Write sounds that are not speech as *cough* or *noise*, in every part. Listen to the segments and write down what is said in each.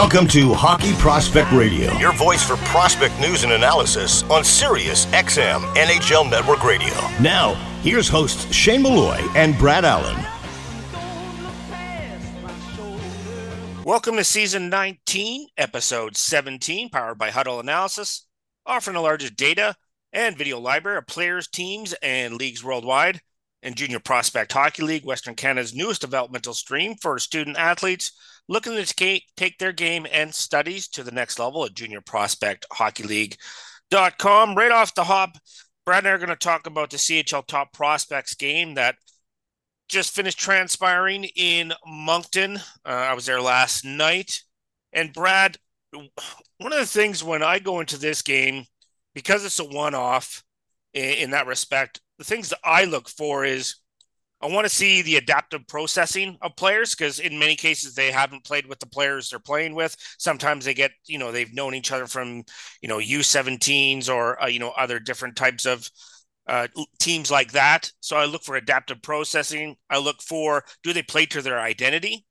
Welcome to Hockey Prospect Radio, your voice for prospect news and analysis on Sirius XM NHL Network Radio. Now, here's hosts Shane Malloy and Brad Allen. Welcome to season 19, episode 17, powered by Hudl Analysis, offering the largest data and video library of players, teams, and leagues worldwide. And Junior Prospect Hockey League, Western Canada's newest developmental stream for student athletes looking to take their game and studies to the next level at Junior Prospect Hockey League.com. Right off the hop, Brad and I are going to talk about the CHL Top Prospects game that just finished transpiring in Moncton. Uh, I was there last night. And Brad, one of the things when I go into this game, because it's a one off in, in that respect, the things that I look for is I want to see the adaptive processing of players because in many cases they haven't played with the players they're playing with. Sometimes they get, you know, they've known each other from, you know, U17s or, uh, you know, other different types of uh, teams like that. So I look for adaptive processing. I look for do they play to their identity?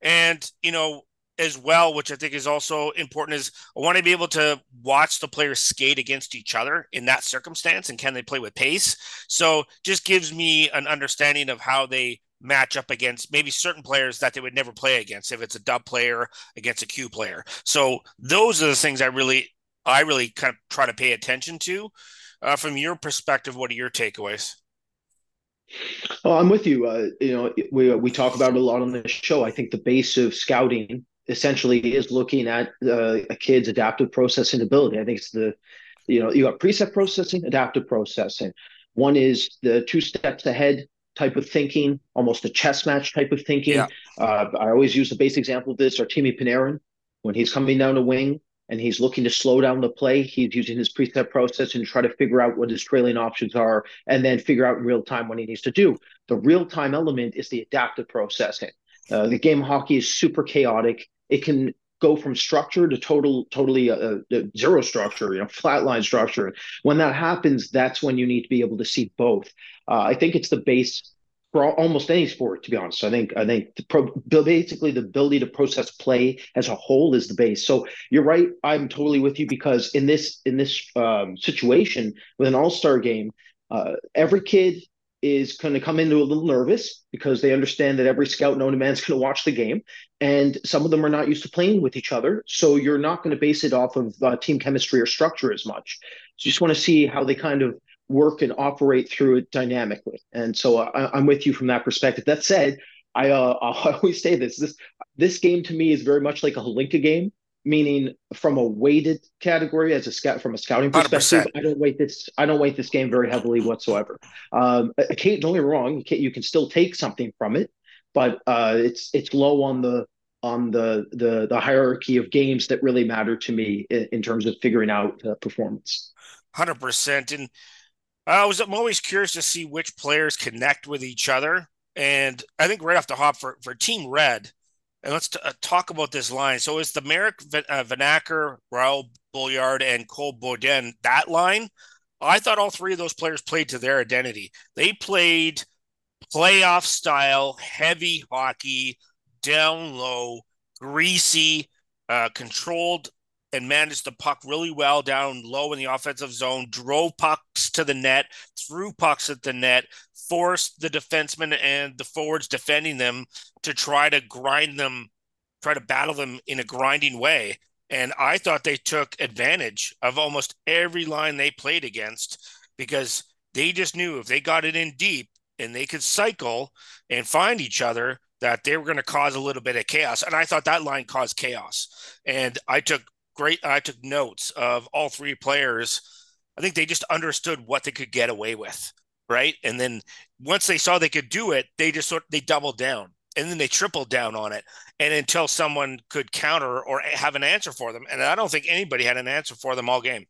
And, you know, as well, which I think is also important, is I want to be able to watch the players skate against each other in that circumstance and can they play with pace? So just gives me an understanding of how they match up against maybe certain players that they would never play against if it's a dub player against a Q player. So those are the things I really I really kind of try to pay attention to. Uh, from your perspective, what are your takeaways? Oh, I'm with you. Uh, you know, we we talk about it a lot on this show. I think the base of scouting essentially is looking at uh, a kid's adaptive processing ability. I think it's the, you know, you got preset processing, adaptive processing. One is the two steps ahead type of thinking, almost a chess match type of thinking. Yeah. Uh, I always use the base example of this, Artemi Panarin, when he's coming down a wing and he's looking to slow down the play, he's using his preset processing to try to figure out what his trailing options are and then figure out in real time what he needs to do. The real time element is the adaptive processing. Uh, the game of hockey is super chaotic it can go from structure to total totally uh, uh, zero structure you know flatline structure. When that happens that's when you need to be able to see both. Uh, i think it's the base for almost any sport to be honest. I think i think the pro, basically the ability to process play as a whole is the base. So you're right i'm totally with you because in this in this um, situation with an all-star game uh, every kid is going to come into a little nervous because they understand that every scout known to man is going to watch the game, and some of them are not used to playing with each other. So you're not going to base it off of uh, team chemistry or structure as much. So you just want to see how they kind of work and operate through it dynamically. And so I, am with you from that perspective. That said, I, uh, *laughs* I always say this: this this game to me is very much like a Hlinka game meaning from a weighted category as a scout from a scouting perspective 100%. i don't weight this i don't weight this game very heavily whatsoever um don't get me wrong you can, you can still take something from it but uh it's it's low on the on the the the hierarchy of games that really matter to me in, in terms of figuring out uh, performance 100% and i was i'm always curious to see which players connect with each other and i think right off the hop for for team red and let's t- uh, talk about this line. So is the Marek v- uh, Vanacker, Raoul Boilard, and Cole Beaudoin that line? I thought all three of those players played to their identity. They played playoff style, heavy hockey, down low, greasy, uh, controlled and managed the puck really well down low in the offensive zone, drove pucks to the net, threw pucks at the net, forced the defensemen and the forwards defending them to try to grind them, try to battle them in a grinding way. And I thought they took advantage of almost every line they played against because they just knew if they got it in deep and they could cycle and find each other, that they were going to cause a little bit of chaos. And I thought that line caused chaos. And I took great. I took notes of all three players. I think they just understood what they could get away with, right? And then once they saw they could do it, they just sort they doubled down and then they tripled down on it. And until someone could counter or have an answer for them, and I don't think anybody had an answer for them all game.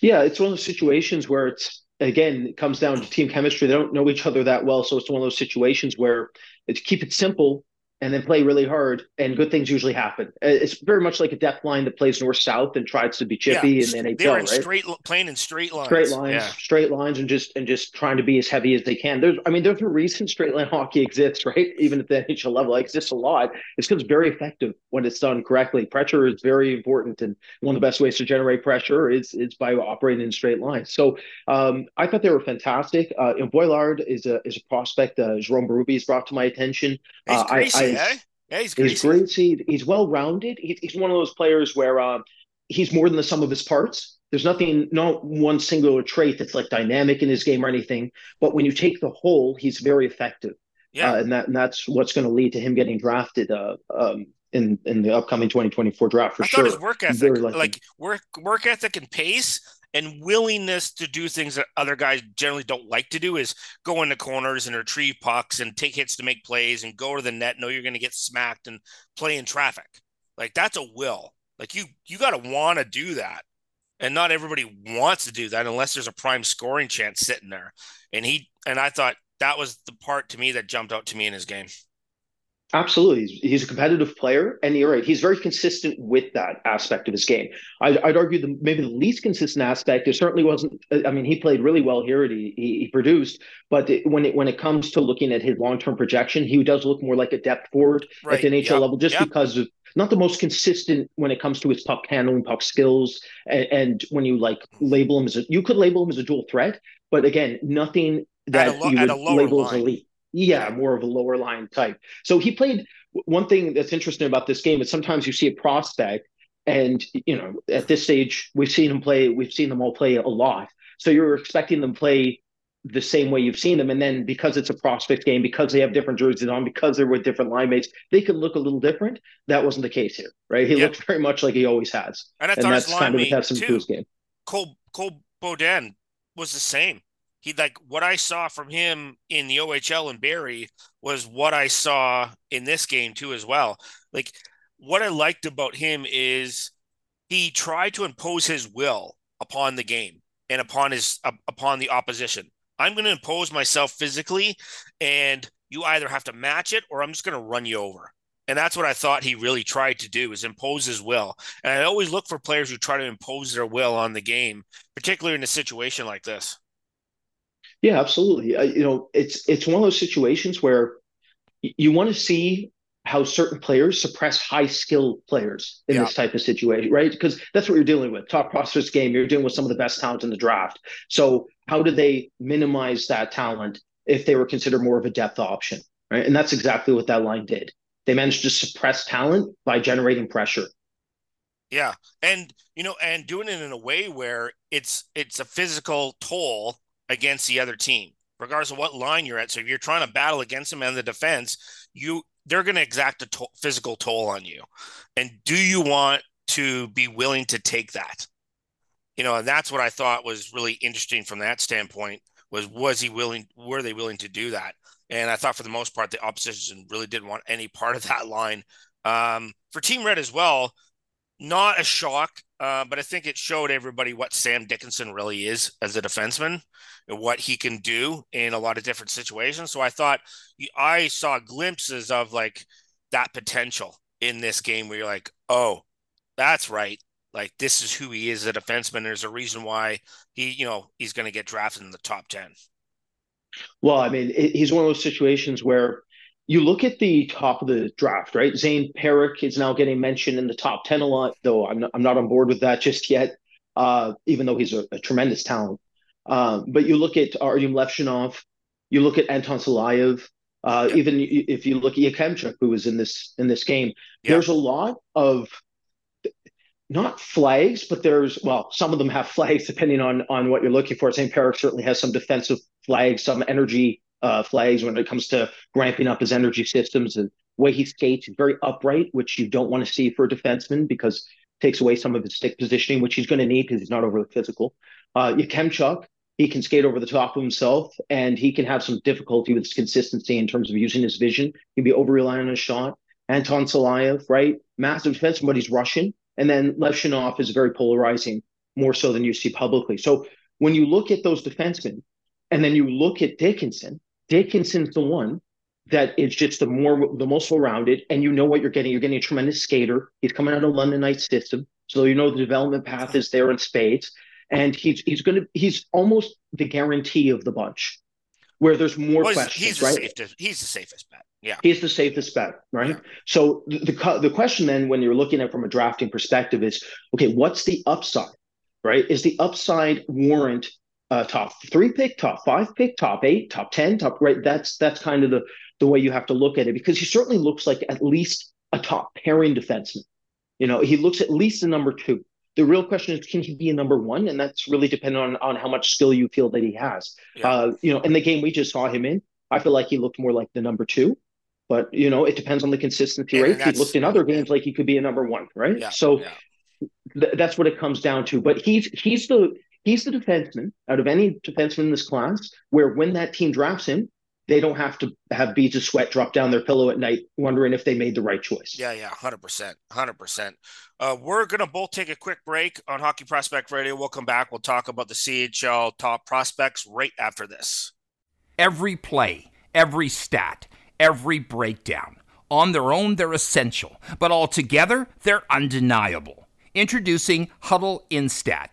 Yeah, it's one of those situations where it's again it comes down to team chemistry. They don't know each other that well, so it's one of those situations where it's keep it simple and then play really hard, and good things usually happen. Uh, it's very much like a depth line that plays north south and tries to be chippy yeah, and then they were in right? straight playing in straight lines, straight lines, yeah. straight lines, and just and just trying to be as heavy as they can. There's, I mean, there's a reason straight line *laughs* hockey exists, right? Even at the NHL level, it exists a lot. It's because it's very effective when it's done correctly. Pressure is very important, and one of the best ways to generate pressure is is by operating in straight lines. So um, I thought they were fantastic. Uh, and Boilard is a is a prospect. Uh, Jerome Berube has brought to my attention. Uh, greasy, I, Eh? Yeah, he's greasy. He's greasy. He's well rounded. He, he's one of those players where uh, he's more than the sum of his parts. There's nothing, not one singular trait that's like dynamic in his game or anything. But when you take the whole, he's very effective. Yeah, uh, and that and that's what's going to lead to him getting drafted. Uh, um, in in the upcoming 2024 draft for I sure. His work ethic, like work work ethic and pace and willingness to do things that other guys generally don't like to do is go into corners and retrieve pucks and take hits to make plays and go to the net, know you're going to get smacked and play in traffic. Like that's a will. Like you you got to want to do that. And not everybody wants to do that unless there's a prime scoring chance sitting there. And he and I thought that was the part to me that jumped out to me in his game. Absolutely. He's a competitive player, and you're right. He's very consistent with that aspect of his game. I'd, I'd argue the maybe the least consistent aspect. there certainly wasn't. Uh, I mean, he played really well here. He he, he produced, but it, when it when it comes to looking at his long term projection, he does look more like a depth forward right. at the NHL yep. level, just yep. because of not the most consistent when it comes to his puck handling, puck skills, and, and when you like label him as a, you could label him as a dual threat, but again, nothing that lo- you would label line. as elite. Yeah, more of a lower line type. So he played. One thing that's interesting about this game is sometimes you see a prospect, and you know at this stage we've seen him play. We've seen them all play a lot. So you're expecting them play the same way you've seen them, and then because it's a prospect game, because they have different jerseys on, because they're with different line mates, they can look a little different. That wasn't the case here, right? He yep. looked very much like he always has, and, and that's kind of testament to his game. Cole Cole Beaudoin was the same he like what I saw from him in the OHL and Barrie was what I saw in this game too as well. Like what I liked about him is he tried to impose his will upon the game and upon his uh, upon the opposition. I'm going to impose myself physically and you either have to match it or I'm just going to run you over. And that's what I thought he really tried to do is impose his will. And I always look for players who try to impose their will on the game, particularly in a situation like this. Yeah, absolutely. Uh, you know, it's it's one of those situations where y- you want to see how certain players suppress high skill players in yeah. this type of situation, right? Because that's what you're dealing with. Top prospects game, you're dealing with some of the best talent in the draft. So how do they minimize that talent if they were considered more of a depth option, right? And that's exactly what that line did. They managed to suppress talent by generating pressure. Yeah, and you know, and doing it in a way where it's it's a physical toll against the other team, regardless of what line you're at. So if you're trying to battle against them and the defense, you they're going to exact a to- physical toll on you. And do you want to be willing to take that? You know, and that's what I thought was really interesting from that standpoint was was he willing were they willing to do that? And I thought for the most part the opposition really didn't want any part of that line. Um, for Team Red as well, not a shock, uh, but I think it showed everybody what Sam Dickinson really is as a defenseman and what he can do in a lot of different situations. So I thought I saw glimpses of like that potential in this game where you're like, oh, that's right. Like this is who he is as a defenseman. There's a reason why he, you know, he's going to get drafted in the top 10. Well, I mean, he's one of those situations where you look at the top of the draft, right? Zayne Parekh is now getting mentioned in the top 10 a lot, though I'm not, I'm not on board with that just yet, uh, even though he's a, a tremendous talent. Um, but you look at Artyom Levshunov, you look at Anton Silayev, uh, yeah. even if you look at Yakemchuk, who was in this in this game, yeah. there's a lot of not flags, but there's well, some of them have flags depending on on what you're looking for. Zayne Parekh certainly has some defensive flags, some energy uh, flags when it comes to ramping up his energy systems. The way he skates, very upright, which you don't want to see for a defenseman because it takes away some of his stick positioning, which he's going to need because he's not overly physical. Uh, Yakemchuk, he can skate over the top of himself and he can have some difficulty with his consistency in terms of using his vision. He can be over reliant on his shot. Anton Silayev, right? Massive defenseman, but he's Russian. And then Levshunov is very polarizing, more so than you see publicly. So when you look at those defensemen, and then you look at Dickinson, Dickinson's the one that is just the more the most well-rounded, and you know what you're getting. You're getting a tremendous skater. He's coming out of London Knights system, so you know the development path is there in spades, and he's he's going to he's almost the guarantee of the bunch, where there's more well, questions. He's right? Safest, he's the safest bet. Yeah, he's the safest bet, right? Yeah. So the, the the question then, when you're looking at from a drafting perspective, is okay, what's the upside? Right? Is the upside warrant uh, top three pick, top five pick, top eight, top ten, top right? That's that's kind of the the way you have to look at it because he certainly looks like at least a top pairing defenseman. You know, he looks at least a number two. The real question is, can he be a number one? And that's really dependent on, on how much skill you feel that he has. Yeah. Uh, you know, in the game we just saw him in, I feel like he looked more like the number two. But you know, it depends on the consistency yeah, rate. He looked in other games like he could be a number one, right? Yeah, so th- that's what it comes down to. But he's he's the he's the defenseman out of any defenseman in this class where when that team drafts him, they don't have to have beads of sweat drop down their pillow at night wondering if they made the right choice. Yeah, yeah, 100%. 100%. Uh, we're going to both take a quick break on Hockey Prospect Radio. We'll come back. We'll talk about the CHL top prospects right after this. Every play, every stat, every breakdown. On their own, they're essential, but altogether, they're undeniable. Introducing Hudl Instat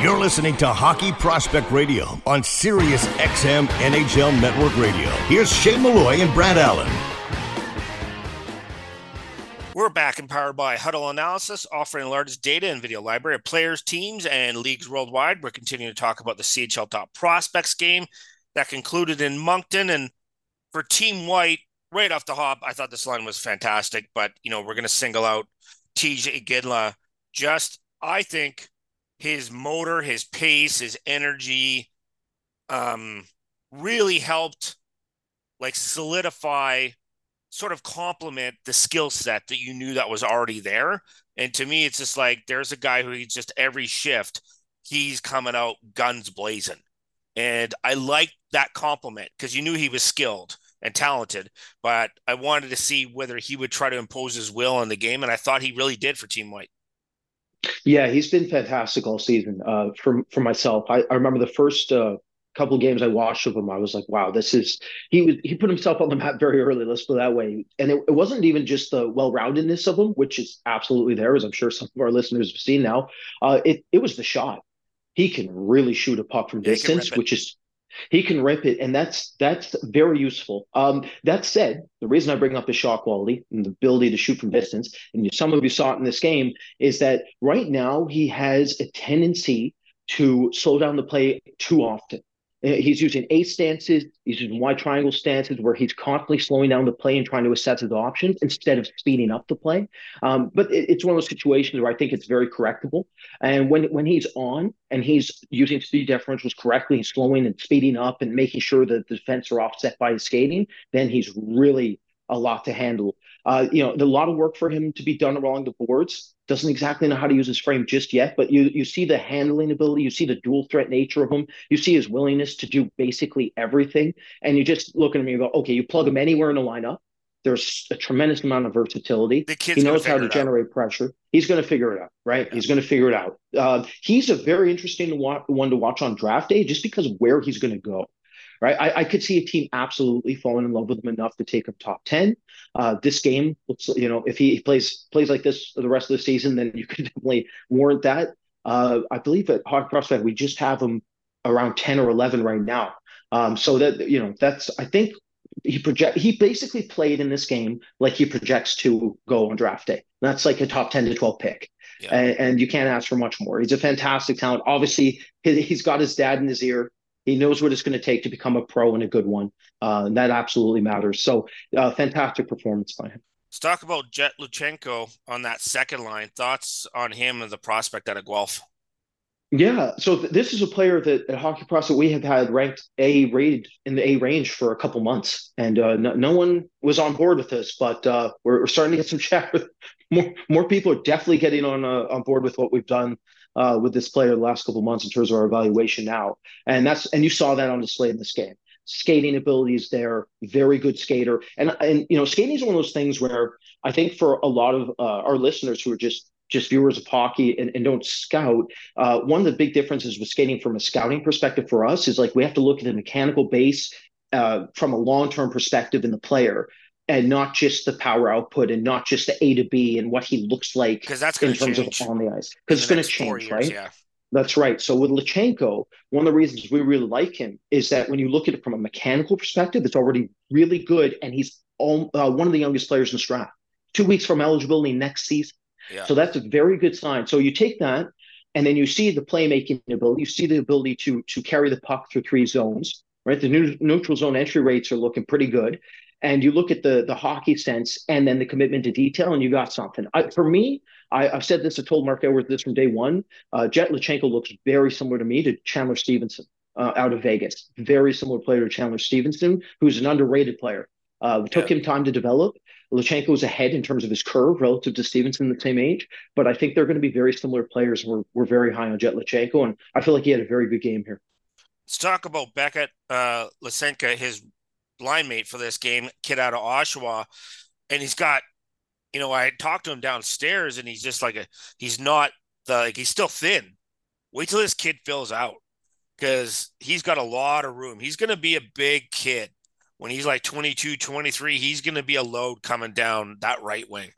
You're listening to Hockey Prospect Radio on Sirius XM NHL Network Radio. Here's Shane Malloy and Brad Allen. We're back empowered by Hudl Analysis, offering the largest data and video library of players, teams, and leagues worldwide. We're continuing to talk about the CHL Top Prospects game that concluded in Moncton. And for Team White, right off the hop, I thought this line was fantastic. But, you know, we're going to single out Tij Iginla. Just, I think, his motor, his pace, his energy um, really helped like solidify sort of complement the skill set that you knew that was already there. And to me, it's just like there's a guy who just every shift, he's coming out guns blazing. And I like that compliment because you knew he was skilled and talented, but I wanted to see whether he would try to impose his will on the game. And I thought he really did for Team White. Yeah, he's been fantastic all season. Uh, for for myself, I, I remember the first uh, couple games I watched of him. I was like, wow, this is he was he put himself on the map *laughs* very early. Let's put it that way. And it, it wasn't even just the well roundedness of him, which is absolutely there, as I'm sure some of our listeners have seen now. Uh, it it was the shot. He can really shoot a puck from distance, which is he can rip it, and that's that's very useful. Um, that said, the reason I bring up the shot quality and the ability to shoot from distance, and some of you saw it in this game, is that right now he has a tendency to slow down the play too often. Uh, he's using ace stances, he's using wide triangle stances where he's constantly slowing down the play and trying to assess his options instead of speeding up the play. Um, but it, it's one of those situations where I think it's very correctable. And when when he's on and he's using speed differentials correctly, he's slowing and speeding up and making sure that the defense are offset by his skating, then he's really a lot to handle. Uh, you know, a lot of work for him to be done along the boards. Doesn't exactly know how to use his frame just yet, but you you see the handling ability, you see the dual threat nature of him, you see his willingness to do basically everything, and you just look at him and go, okay, you plug him anywhere in the lineup. There's a tremendous amount of versatility. he knows how to generate out. pressure. He's going to figure it out, right? Yeah. He's going to figure it out. Uh, he's a very interesting one to watch on draft day, just because of where he's going to go right? I, I, could see a team absolutely falling in love with him enough to take him top ten. Uh, this game looks, you know, if he plays plays like this the rest of the season, then you could *laughs* definitely warrant that. Uh, I believe at Hard Prospect we just have him around ten or eleven right now. Um, so that you know, that's I think he project he basically played in this game like he projects to go on draft day. That's like a top ten to twelve pick. Yeah. And, and, you can't ask for much more. He's a fantastic talent. Obviously, he's got his dad in his ear. He knows what it's going to take to become a pro and a good one. Uh, and that absolutely matters. So, uh, fantastic performance by him. Let's talk about Jett Luchanko on that second line. Thoughts on him and the prospect out of Guelph? Yeah, so th- this is a player that at Hockey Prospect we have had ranked A rated in the A range for a couple months, and uh, no, no, one was on board with this. But uh, we're, we're, starting to get some *laughs* chat. With more more people are definitely getting on uh, on board with what we've done uh, with this player the last couple months in terms of our evaluation now. And that's and you saw that on display in this game. Skating abilities there, very good skater. And and you know, skating is one of those things where I think for a lot of uh, our listeners who are just just viewers of hockey and, and don't scout, uh, one of the big differences with skating from a scouting perspective for us is like we have to look at the mechanical base uh, from a long term perspective in the player and not just the power output and not just the A to B and what he looks like because that's in terms change. of on the ice because it's going to change, years, right? Yeah. That's right. So with Luchanko, one of the reasons we really like him is that when you look at it from a mechanical perspective, it's already really good, and he's all, uh, one of the youngest players in the draft. Two weeks from eligibility next season. Yeah. So that's a very good sign. So you take that, and then you see the playmaking ability. You see the ability to to carry the puck through three zones. Right, the new, neutral zone entry rates are looking pretty good and you look at the the hockey sense and then the commitment to detail, and you got something. I, for me, I, have said this. I told Mark Edwards this from day one. Uh, Jett Luchanko looks very similar to me to Chandler Stephenson uh, out of Vegas. Very similar player to Chandler Stephenson who's an underrated player. Uh, it took yeah. him time to develop. Luchanko was ahead in terms of his curve relative to Stephenson the same age, but I think they're going to be very similar players. We're, we're very high on Jett Luchanko, and I feel like he had a very good game here. Let's talk about Beckett uh, Sennecke, his line mate for this game, kid out of Oshawa, and he's got, you know, I talked to him downstairs, and he's just like a, he's not the like he's still thin. Wait till this kid fills out because he's got a lot of room. He's going to be a big kid when he's like 22, 23. He's going to be a load coming down that right wing.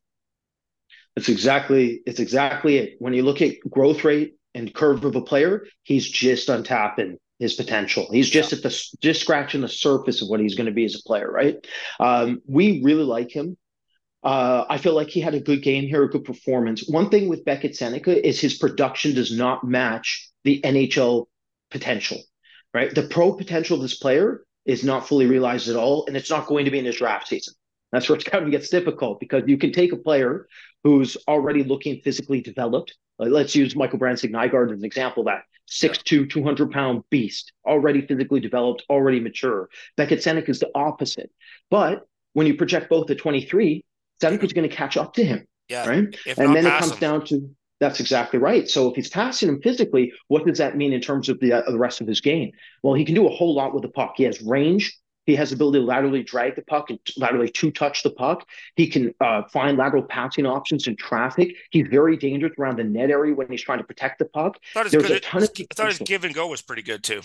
It's exactly it's exactly it. When you look at growth rate and curve of a player, he's just on untapping his potential. He's just yeah. at the just scratching the surface of what he's going to be as a player, right? Um, we really like him. Uh, I feel like he had a good game here, a good performance. One thing with Beckett Sennecke is his production does not match the NHL potential, right? The pro potential of this player is not fully realized at all, and it's not going to be in his draft season. That's where scouting gets difficult because you can take a player who's already looking physically developed. Let's use Michael Brandsegg-Nygård as an example of that. 6'2, 200 pound beast, already physically developed, already mature. Beckett Sennecke is the opposite. But when you project both at 23, Sennecke is going to catch up to him. Yeah. Right. And then it comes him. down to that's exactly right. So if he's passing him physically, what does that mean in terms of the, uh, the rest of his game? Well, he can do a whole lot with the puck. He has range. He has the ability to laterally drag the puck and laterally to touch the puck. He can uh, find lateral passing options in traffic. He's very dangerous around the net area when he's trying to protect the puck. I thought, There's good, a ton of I thought his give and go was pretty good too.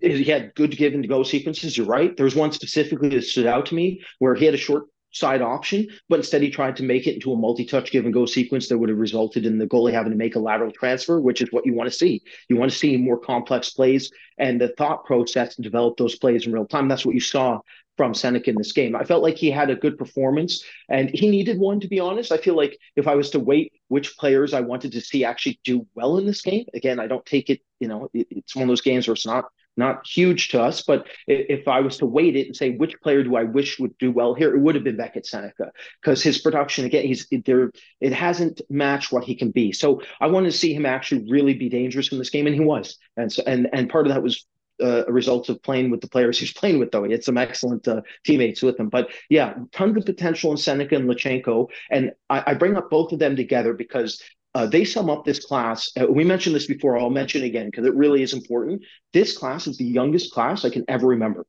He had good give and go sequences. You're right. There was one specifically that stood out to me where he had a short side option, but instead he tried to make it into a multi-touch give and go sequence that would have resulted in the goalie having to make a lateral transfer, which is what you want to see. You want to see more complex plays and the thought process to develop those plays in real time. That's what you saw from Sennecke in this game. I felt like he had a good performance and he needed one, to be honest. I feel like if I was to wait which players I wanted to see actually do well in this game, again, I don't take it, you know, it, it's one of those games where it's not not huge to us, but if I was to weight it and say which player do I wish would do well here, it would have been Beckett Sennecke because his production again, he's there. It hasn't matched what he can be. So I wanted to see him actually really be dangerous in this game, and he was. And so and and part of that was uh, a result of playing with the players he's playing with, though. He had some excellent uh, teammates with him. But yeah, tons of potential in Sennecke and Luchanko. And I, I bring up both of them together because uh, they sum up this class. Uh, we mentioned this before. I'll mention it again because it really is important. This class is the youngest class I can ever remember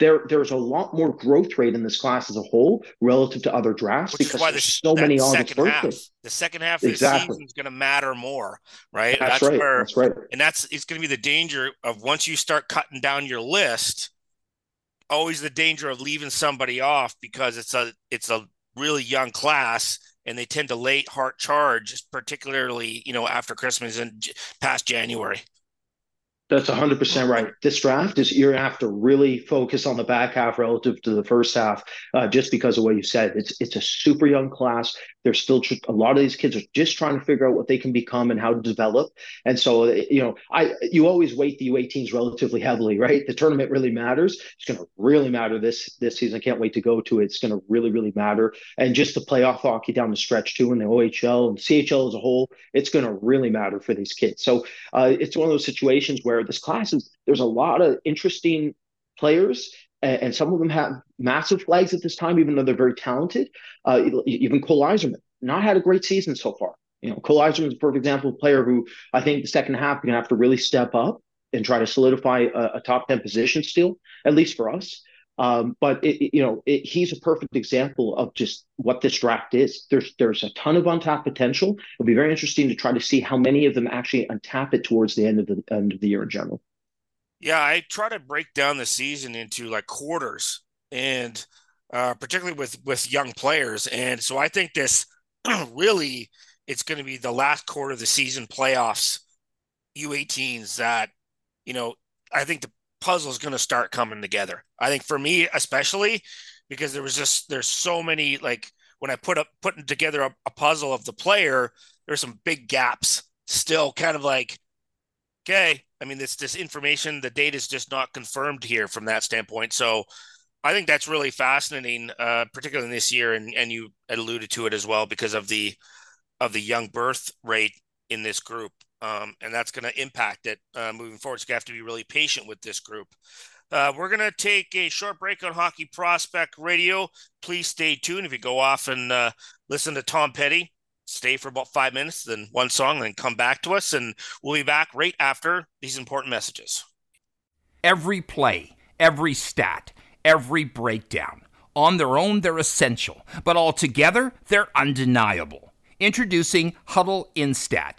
there there's a lot more growth rate in this class as a whole relative to other drafts Which because why there's so many August birthdays. The second half of exactly. the season is going to matter more, right? That's, that's right. Where, that's right. And that's it's going to be the danger of once you start cutting down your list. Always the danger of leaving somebody off because it's a it's a really young class and they tend to late heart charge, particularly you know after Christmas and past January. That's 100% right. This draft is you're going to have to really focus on the back half relative to the first half, uh, just because of what you said. It's it's a super young class. There's still tr- a lot of these kids are just trying to figure out what they can become and how to develop. And so, you know, I you always weight the U18s relatively heavily, right? The tournament really matters. It's going to really matter this this season. I can't wait to go to it. It's going to really really matter. And just the playoff hockey down the stretch too, in the OHL and CHL as a whole, it's going to really matter for these kids. So uh, it's one of those situations where this class is there's a lot of interesting players and, some of them have massive flags at this time, even though they're very talented. Uh, even Cole Eiserman, not had a great season so far. You know, Cole Eiserman is a perfect example of a player who I think the second half you're gonna have to really step up and try to solidify a, a top ten position still, at least for us. Um, but it, you know, it, he's a perfect example of just what this draft is. There's there's a ton of untapped potential. It'll be very interesting to try to see how many of them actually untap it towards the end of the end of the year in general. Yeah, I try to break down the season into like quarters, and uh, particularly with with young players. And so I think this *clears throat* really it's going to be the last quarter of the season playoffs, U18s that you know I think the puzzle is going to start coming together. I think for me especially because there was just there's so many like when I put up putting together a, a puzzle of the player, there's some big gaps still kind of like okay I mean, this this information, the data is just not confirmed here from that standpoint. So, I think that's really fascinating, uh, particularly this year, and and you alluded to it as well because of the of the young birth rate in this group, um, and that's going to impact it uh, moving forward. So, you have to be really patient with this group. Uh, we're going to take a short break on Hockey Prospect Radio. Please stay tuned. If you go off and uh, listen to Tom Petty, stay for about five minutes, then one song, then come back to us, and we'll be back right after these important messages. Every play, every stat, every breakdown. On their own, they're essential, but altogether, they're undeniable. Introducing Hudl Instat,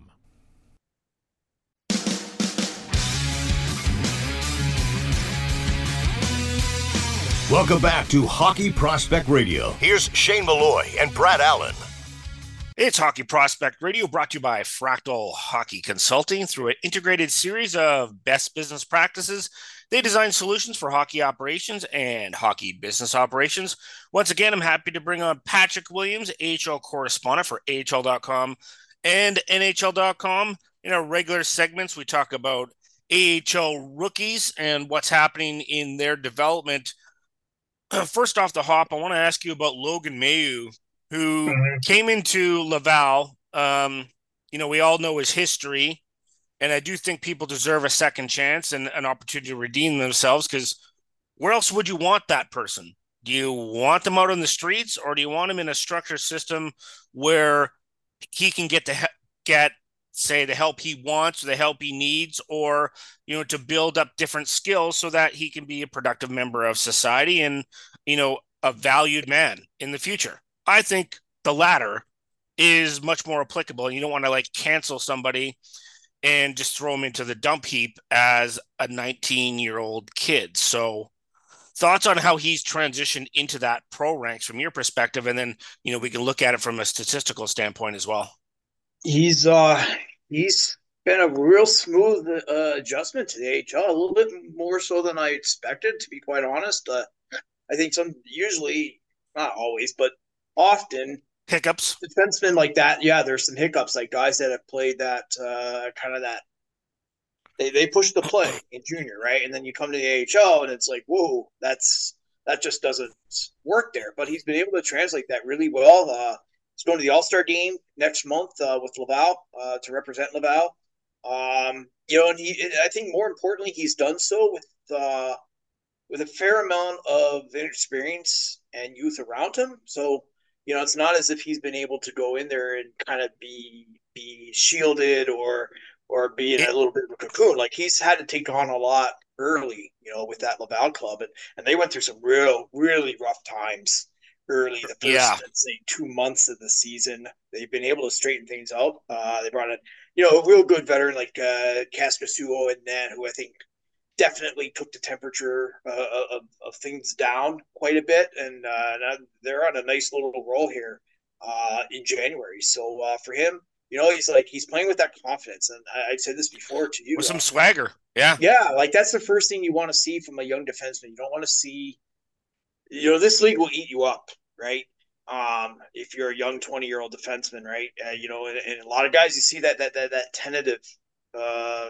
Welcome back to Hockey Prospect Radio. Here's Shane Malloy and Brad Allen. It's Hockey Prospect Radio brought to you by Fractal Hockey Consulting. Through an integrated series of best business practices, they design solutions for hockey operations and hockey business operations. Once again, I'm happy to bring on Patrick Williams, AHL correspondent for AHL.com and NHL.com. In our regular segments, we talk about AHL rookies and what's happening in their development *clears throat* first off the hop, I want to ask you about Logan Mailloux, who mm-hmm. came into Laval. Um, you know, we all know his history, and I do think people deserve a second chance and an opportunity to redeem themselves. Because where else would you want that person? Do you want them out on the streets, or do you want him in a structured system where he can get the get say the help he wants, or the help he needs, or you know to build up different skills so that he can be a productive member of society and you know a valued man in the future. I think the latter is much more applicable. You don't want to like cancel somebody and just throw them into the dump heap as a 19 year old kid. So thoughts on how he's transitioned into that pro ranks from your perspective and then you know we can look at it from a statistical standpoint as well he's uh he's been a real smooth uh, adjustment to the AHL, a little bit more so than I expected, to be quite honest. Uh, I think some usually, not always, but often hiccups. Defensemen like that, yeah, there's some hiccups. Like guys that have played that uh, kind of that. They they push the play in junior, right, and then you come to the AHL, and it's like, whoa, that's that just doesn't work there. But he's been able to translate that really well. Uh, He's going to the All Star game next month uh, with Laval uh, to represent Laval. Um, you know, and he, I think more importantly, he's done so with uh, with a fair amount of experience and youth around him. So, you know, it's not as if he's been able to go in there and kind of be be shielded or or be in a little bit of a cocoon. Like he's had to take on a lot early, you know, with that Laval club, and and they went through some real, really rough times early the first yeah. say two months of the season. They've been able to straighten things out. Uh, they brought in you know a real good veteran like uh, Kaskisuo and then who I think definitely took the temperature uh, of, of things down quite a bit, and uh, they're on a nice little roll here uh, in January. So uh, for him, you know, he's like he's playing with that confidence, and I, I said this before to you. With some swagger, yeah, yeah, like that's the first thing you want to see from a young defenseman. You don't want to see, you know, this league will eat you up right? Um, if you're a young 20 year old defenseman, right? Uh, you know, and, and, a lot of guys, you see that that that, that tentative uh,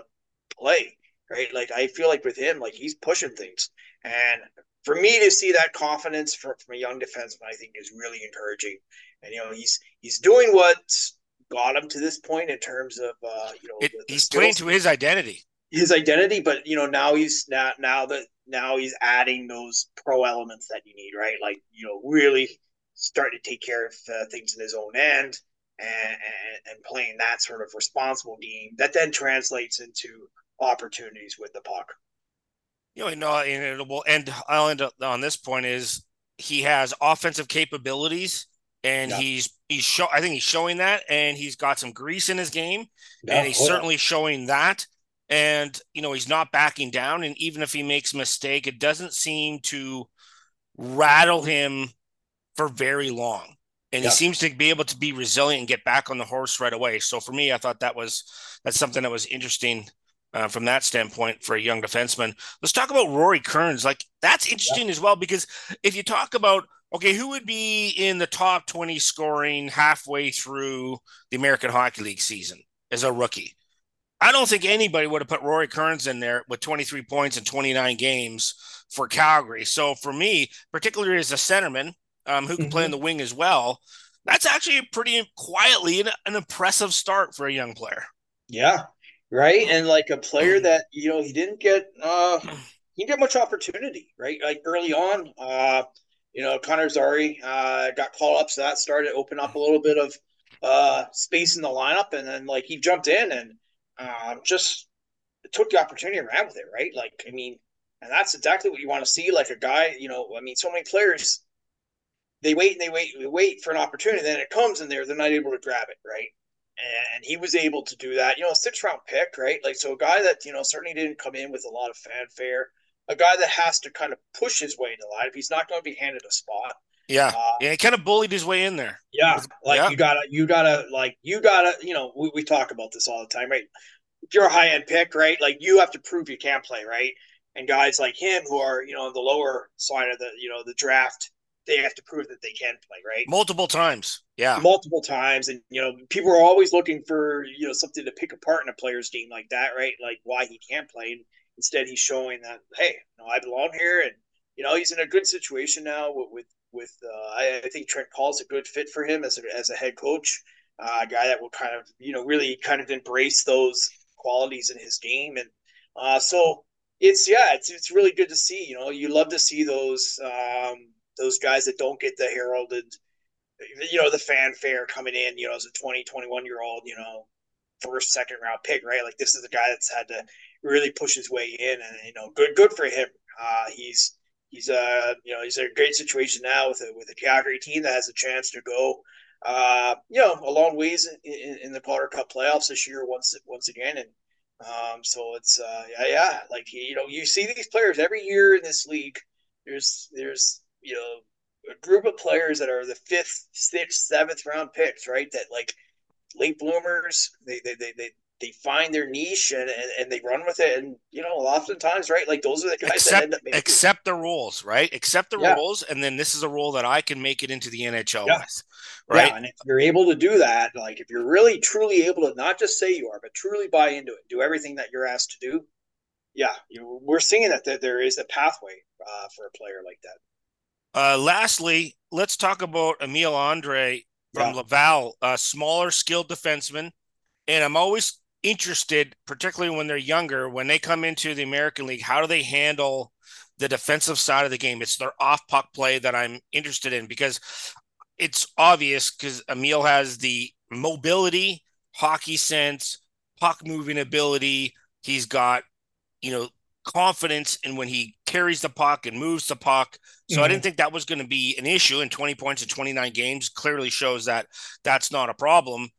play, right? Like I feel like with him, like he's pushing things, and for me to see that confidence from, from a young defenseman, I think is really encouraging. And you know, he's he's doing what's got him to this point in terms of uh, you know it, the, the he's playing to his identity his identity, but you know now he's now now that now he's adding those pro elements that you need, right? Like you know really starting to take care of uh, things in his own end and, and, and playing that sort of responsible game that then translates into opportunities with the puck. You know, no, and it will end. I'll end up on this point is he has offensive capabilities and yeah. he's he's show I think he's showing that and he's got some grease in his game yeah, and he's certainly yeah. showing that and you know he's not backing down. And even if he makes a mistake it doesn't seem to rattle him for very long. And yeah. he seems to be able to be resilient and get back on the horse right away. So for me i thought that was that's something that was interesting uh, from that standpoint for a young defenseman. Let's talk about Rory Kerins. Like that's interesting yeah. as well because if you talk about okay who would be in the top 20 scoring halfway through the american hockey league season as a rookie I don't think anybody would have put Rory Kerins in there with 23 points in 29 games for Calgary. So for me, particularly as a centerman um, who can mm-hmm. play in the wing as well, that's actually a pretty quietly an, an impressive start for a young player. Yeah, right. And like a player that you know he didn't get uh he didn't get much opportunity, right? Like early on, uh, you know, Connor Zary uh, got called up, so that started to open up a little bit of uh space in the lineup, and then like he jumped in and um, just took the opportunity and ran with it, right? Like, I mean, and that's exactly what you want to see. Like a guy, you know, I mean, so many players, they wait and they wait, they wait for an opportunity, then it comes in there, they're not able to grab it, right? And he was able to do that. You know, a six round pick, right? Like, so a guy that you know certainly didn't come in with a lot of fanfare, a guy that has to kind of push his way into life. He's not going to be handed a spot. Yeah, uh, yeah, he kind of bullied his way in there. Yeah, like yeah. you gotta, you gotta, like you gotta, you know, we, we talk about this all the time, right? If you're a high end pick, right? Like you have to prove you can play, right? And guys like him who are, you know, on the lower side of the, you know, the draft, they have to prove that they can play, right? Multiple times, yeah, multiple times, and you know, people are always looking for, you know, something to pick apart in a player's game like that, right? Like why he can't play. And instead, he's showing that, hey, no, I belong here, and you know, he's in a good situation now with with, with uh, I, I, think Trent Cull's a good fit for him as a, as a head coach, uh, a guy that will kind of you know really kind of embrace those qualities in his game, and uh, so it's yeah, it's it's really good to see. You know, you love to see those um, those guys that don't get the heralded, you know, the fanfare coming in. You know, as a 20, 21 year old, you know, first, second round pick, right? Like this is a guy that's had to really push his way in, and you know, good good for him. Uh, he's he's uh you know he's in a great situation now with a with a Calgary team that has a chance to go uh you know a long ways in, in, the Calder Cup playoffs this year once once again. And um so it's uh yeah yeah like you know you see these players every year in this league. There's there's you know a group of players that are the fifth sixth seventh round picks right? That like late bloomers they they they, they they find their niche and, and, and, they run with it. And you know, oftentimes, right, like those are the guys accept, that end up making accept the rules, right? Accept the yeah. rules, and then this is a rule that I can make it into the NHL yeah. with, right? Yeah, and if you're able to do that, like if you're really truly able to not just say you are, but truly buy into it, do everything that you're asked to do. Yeah, you, we're seeing that, that there is a pathway uh, for a player like that. Uh, lastly, let's talk about Emil Andrae from yeah. Laval, a smaller, skilled defenseman. And I'm always interested, particularly when they're younger, when they come into the American League, how do they handle the defensive side of the game? It's their off puck play that I'm interested in because it's obvious because Emil has the mobility, hockey sense, puck moving ability. He's got, you know, confidence in when he carries the puck and moves the puck. So mm-hmm. I didn't think that was going to be an issue. And 20 points in 29 games clearly shows that that's not a problem.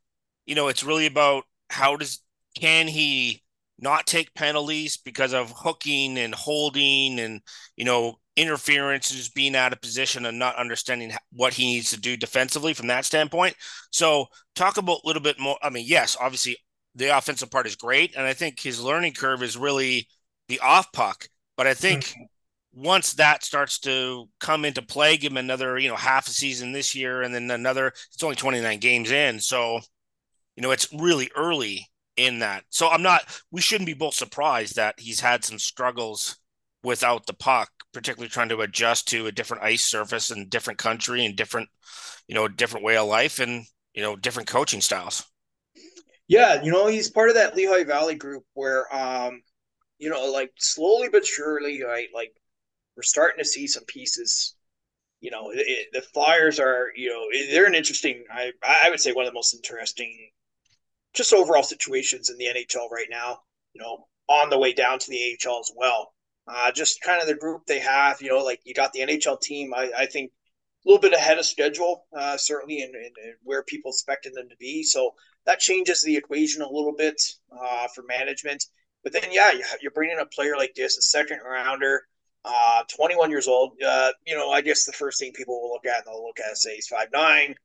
You know, it's really about how does can he not take penalties because of hooking and holding and you know interference and just being out of position and not understanding what he needs to do defensively from that standpoint. So talk about a little bit more. I mean, yes, obviously the offensive part is great, and I think his learning curve is really the off puck. But I think mm-hmm. once that starts to come into play, give him another you know half a season this year, and then another. It's only twenty nine games in, so you know it's really early in that. So I'm not. We shouldn't be both surprised that he's had some struggles without the puck, particularly trying to adjust to a different ice surface and different country and different, you know, different way of life and you know different coaching styles. Yeah, you know, he's part of that Lehigh Valley group where, um, you know, like slowly but surely, right, like we're starting to see some pieces. You know, it, it, the Flyers are, you know, they're an interesting. I I would say one of the most interesting just overall situations in the NHL right now, you know, on the way down to the AHL as well. Uh, just kind of the group they have, you know, like you got the NHL team, I, I think a little bit ahead of schedule, uh, certainly in, in, in, where people expected them to be. So that changes the equation a little bit uh, for management. But then, yeah, you, you're bringing a player like this, a second rounder, uh, 21 years old. Uh, you know, I guess the first thing people will look at, and they'll look at, say, he's five nine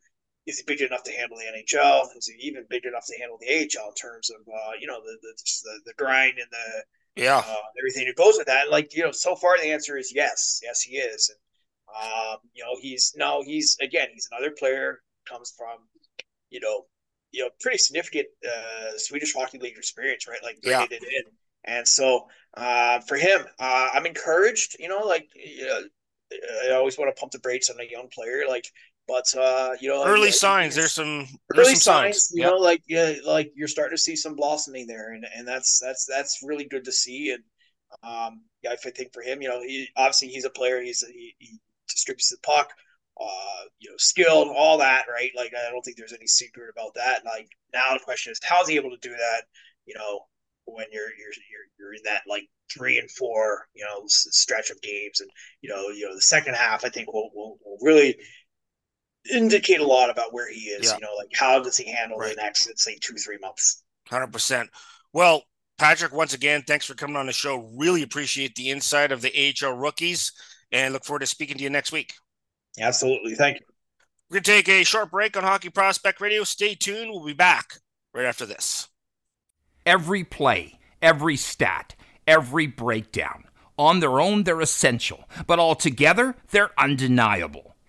is he big enough to handle the NHL? Is he even big enough to handle the AHL in terms of uh, you know the the, the, the grind and the yeah uh, everything that goes with that? Like you know, so far the answer is yes, yes he is. And um, you know, he's no, he's again, he's another player comes from you know, you know, pretty significant uh, Swedish hockey league experience, right? Like yeah. it in. And so uh, for him, uh, I'm encouraged. You know, like you know, I always want to pump the brakes on a young player. Like but uh, you know, early signs. There's some early there's some signs. signs. You yep. know, like yeah, like you're starting to see some blossoming there, and and that's that's that's really good to see. And um, yeah, I think for him, you know, he obviously he's a player. He's he, he distributes the puck, uh, you know, skilled, all that, right? Like I don't think there's any secret about that. Like now the question is, how's he able to do that? You know, when you're you're you're, you're in that like three and four, you know, stretch of games, and you know, you know, the second half, I think will will, will really indicate a lot about where he is. Yeah. You know, like how does he handle right. the next, let's say, two three months. Hundred percent. Well, Patrick, once again, thanks for coming on the show. Really appreciate the insight of the AHL rookies, and look forward to speaking to you next week. Absolutely, thank you. We're gonna take a short break on Hockey Prospect Radio. Stay tuned. We'll be back right after this. Every play, every stat, every breakdown. On their own, they're essential, but altogether, they're undeniable.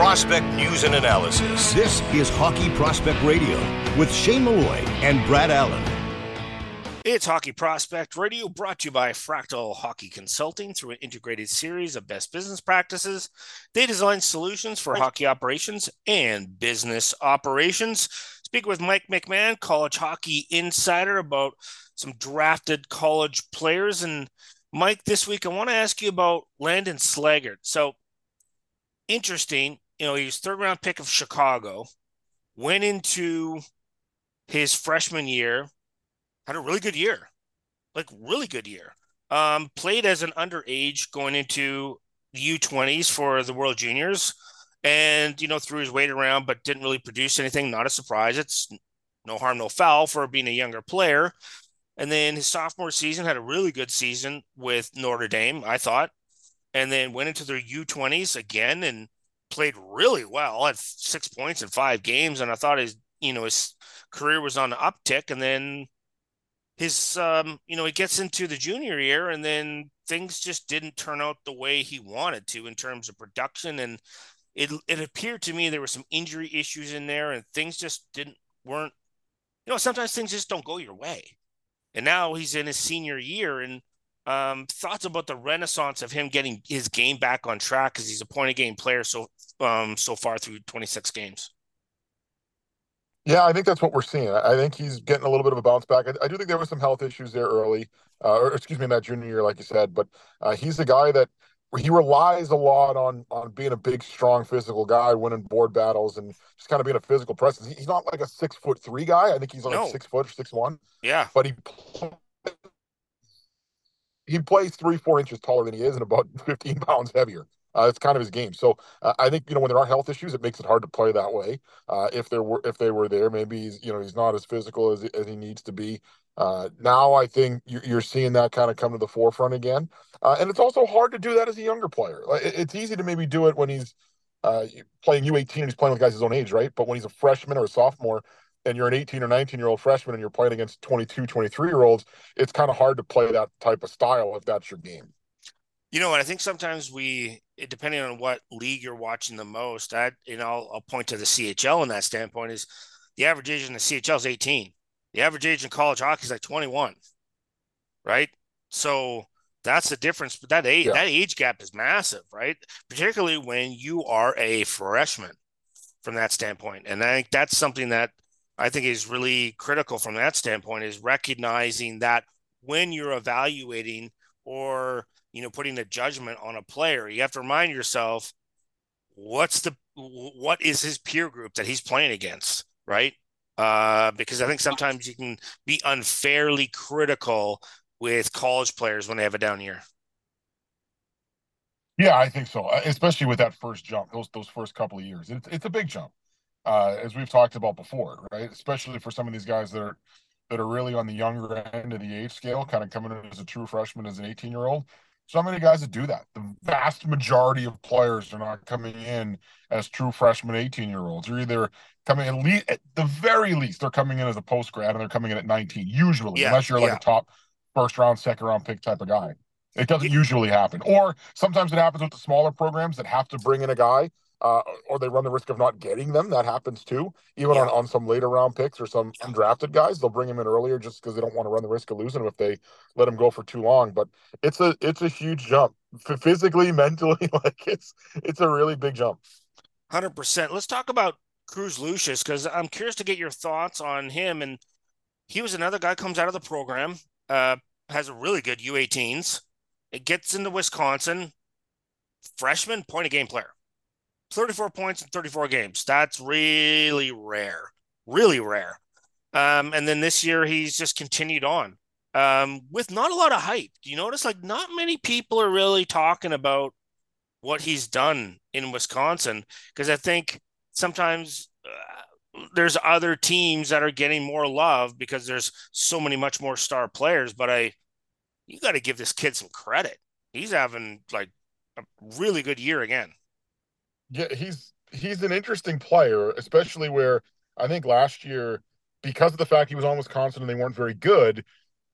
prospect news and analysis. This is Hockey Prospect Radio with Shane Malloy and Brad Allen. It's Hockey Prospect Radio brought to you by Fractal Hockey Consulting through an integrated series of best business practices. They design solutions for hockey operations and business operations. Speak with Mike McMahon, college hockey insider, about some drafted college players. And Mike, this week I want to ask you about Landon Slaggert. So interesting you know, he was third round pick of Chicago, went into his freshman year, had a really good year, like really good year. Um, played as an underage going into the U20s for the World Juniors, and you know threw his weight around, but didn't really produce anything. Not a surprise. It's no harm, no foul for being a younger player. And then his sophomore season had a really good season with Notre Dame, I thought, and then went into their U20s again and played really well. At six points in five games, and I thought his you know his career was on the uptick, and then his um you know he gets into the junior year, and then things just didn't turn out the way he wanted to in terms of production, and it it appeared to me there were some injury issues in there, and things just didn't weren't you know sometimes things just don't go your way, and now he's in his senior year and um, thoughts about the renaissance of him getting his game back on track because he's a point of game player so um, so far through 26 games. Yeah, I think that's what we're seeing. I think he's getting a little bit of a bounce back. I, I do think there was some health issues there early, uh, or excuse me, in that junior year, like you said. But uh, he's the guy that he relies a lot on on being a big, strong, physical guy, winning board battles, and just kind of being a physical presence. He's not like a six foot three guy. I think he's like no. six foot, six one. Yeah, but he he plays three, four inches taller than he is and about *laughs* 15 pounds heavier. Uh, it's kind of his game. So uh, I think you know when there are health issues, it makes it hard to play that way. Uh, if there were if they were there, maybe he's you know he's not as physical as, as he needs to be. Uh, now I think you're seeing that kind of come to the forefront again, uh, and it's also hard to do that as a younger player. It's easy to maybe do it when he's uh, playing U18 and he's playing with guys his own age, right? But when he's a freshman or a sophomore, and you're an 18 or 19 year old freshman and you're playing against 22 23 year olds it's kind of hard to play that type of style if that's your game. You know and i think sometimes we depending on what league you're watching the most i you know I'll, I'll point to the chl in that standpoint is the average age in the chl is 18 the average age in college hockey is like 21 right? So that's the difference but that age yeah. that age gap is massive right? Particularly when you are a freshman from that standpoint and i think that's something that I think is really critical from that standpoint is recognizing that when you're evaluating or you know putting a judgment on a player, you have to remind yourself what's the what is his peer group that he's playing against, right? Uh, because I think sometimes you can be unfairly critical with college players when they have a down year. Yeah, I think so. Especially with that first jump, those those first couple of years, it's it's a big jump uh, as we've talked about before, right? Especially for some of these guys that are that are really on the younger end of the age scale, kind of coming in as a true freshman as an 18 year old. so many guys that do that. The vast majority of players are not coming in as true freshman 18 year olds. They're either coming at least at the very least, they're coming in as a post grad and they're coming in at 19, usually, yeah, unless you're like yeah. a top first round, second round pick type of guy. It doesn't usually happen. Or sometimes it happens with the smaller programs that have to bring in a guy uh, or they run the risk of not getting them. That happens too. Even yeah. on, on some later round picks or some undrafted guys, they'll bring him in earlier just because they don't want to run the risk of losing him if they let him go for too long. But it's a it's a huge jump, physically, *laughs* mentally. *laughs* Like it's it's a really big jump. Hundred percent. Let's talk about Cruz Lucius because I'm curious to get your thoughts on him. And he was another guy comes out of the program, uh, has a really good U18s. It gets into Wisconsin, freshman point of game player 34 points in 34 games. That's really rare, really rare. Um, and then this year he's just continued on um, with not a lot of hype. Do you notice like not many people are really talking about what he's done in Wisconsin? Because I think sometimes uh, there's other teams that are getting more love because there's so many much more star players. But I, you got to give this kid some credit. He's having like a really good year again yeah, he's he's an interesting player, especially where I think last year, because of the fact he was on Wisconsin and they weren't very good,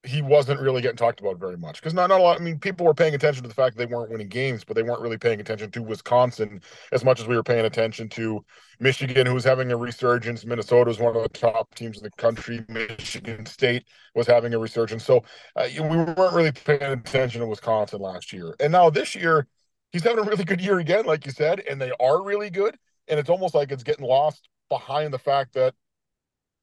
he wasn't really getting talked about very much. Because not, not a lot, I mean, people were paying attention to the fact that they weren't winning games, but they weren't really paying attention to Wisconsin as much as we were paying attention to Michigan, who was having a resurgence. Minnesota was one of the top teams in the country. Michigan State was having a resurgence. So uh, we weren't really paying attention to Wisconsin last year. And now this year, he's having a really good year again, like you said, and they are really good. And it's almost like it's getting lost behind the fact that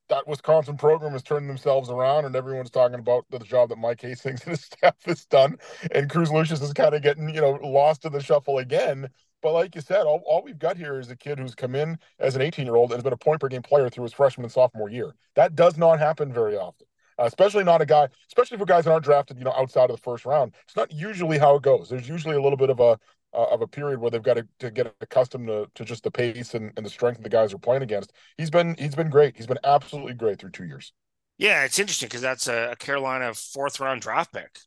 that Wisconsin program has turned themselves around, and everyone's talking about the job that Mike Hastings and his *laughs* staff has done. And Cruz Lucius is kind of getting, you know, lost in the shuffle again. But like you said, all, all we've got here is a kid who's come in as an 18 year old and has been a point per game player through his freshman and sophomore year. That does not happen very often. Uh, especially not a guy, especially for guys that aren't drafted, you know, outside of the first round. It's not usually how it goes. There's usually a little bit of a uh, of a period where they've got to, to get accustomed to, to just the pace and, and the strength of the guys they're playing against. He's been he's been great. He's been absolutely great through two years. Yeah, it's interesting because that's a, Carolina fourth round draft pick,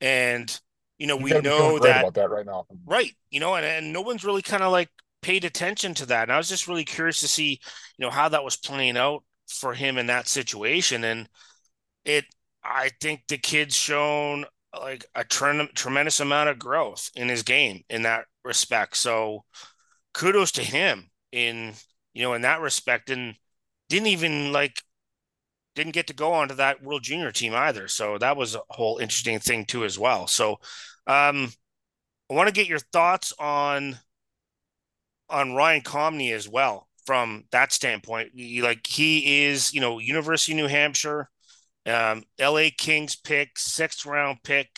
and you know we know that about that right now, right? You know, and, and no one's really kind of like paid attention to that. And I was just really curious to see, you know, how that was playing out for him in that situation, and it. I think the kid's shown like a tre- tremendous amount of growth in his game in that respect. So kudos to him in you know in that respect, and didn't even like didn't get to go onto that World Junior team either. So that was a whole interesting thing too as well. So um, I want to get your thoughts on on Ryan Conmy as well from that standpoint. He, like he is, you know, University of New Hampshire um, LA Kings pick, sixth round pick.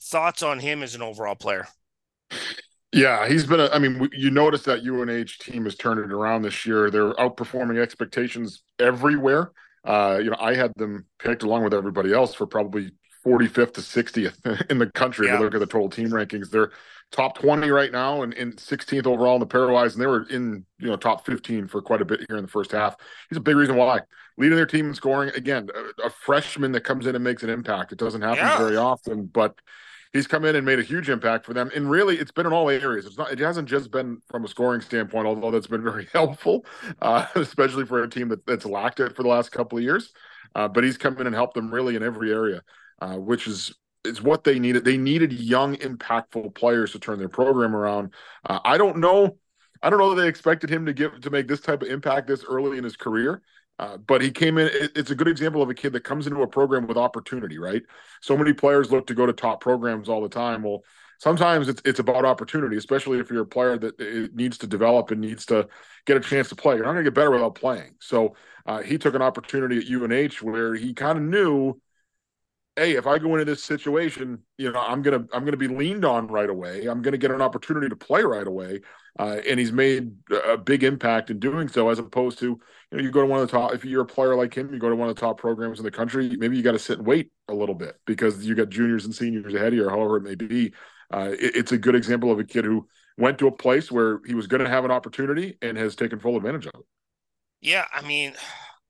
Thoughts on him as an overall player? Yeah, he's been. A, I mean, you notice that UNH team has turned it around this year. They're outperforming expectations everywhere. Uh, you know, I had them picked along with everybody else for probably 45th to 60th *laughs* in the country. Yeah. If you look at the total team rankings, they're top 20 right now and, and 16th overall in the pairwise, and they were in you know top 15 for quite a bit here in the first half. He's a big reason why leading their team in scoring. Again, a, a freshman that comes in and makes an impact. It doesn't happen yeah. very often, but he's come in and made a huge impact for them. And really, it's been in all areas. It's not. It hasn't just been from a scoring standpoint, although that's been *laughs* very helpful, uh, *laughs* especially for a team that, that's lacked it for the last couple of years. Uh, but he's come in and helped them really in every area, uh, which is is what they needed. They needed young, impactful players to turn their program around. Uh, I don't know. I don't know that they expected him to give to make this type of impact this early in his career. Uh, but he came in. It, it's a good example of a kid that comes into a program with opportunity, right? So many players look to go to top programs all the time. Well, sometimes it's it's about opportunity, especially if you're a player that needs to develop and needs to get a chance to play. You're not going to get better without playing. So uh, he took an opportunity at UNH where he kind of knew hey, if I go into this situation, you know, I'm gonna I'm gonna be leaned on right away. I'm gonna get an opportunity to play right away, uh, and he's made a big impact in doing so. As opposed to, you know, you go to one of the top. If you're a player like him, you go to one of the top programs in the country. Maybe you got to sit and wait a little bit because you got juniors and seniors ahead of you, or however it may be. Uh, it, it's a good example of a kid who went to a place where he was going to have an opportunity and has taken full advantage of it. Yeah, I mean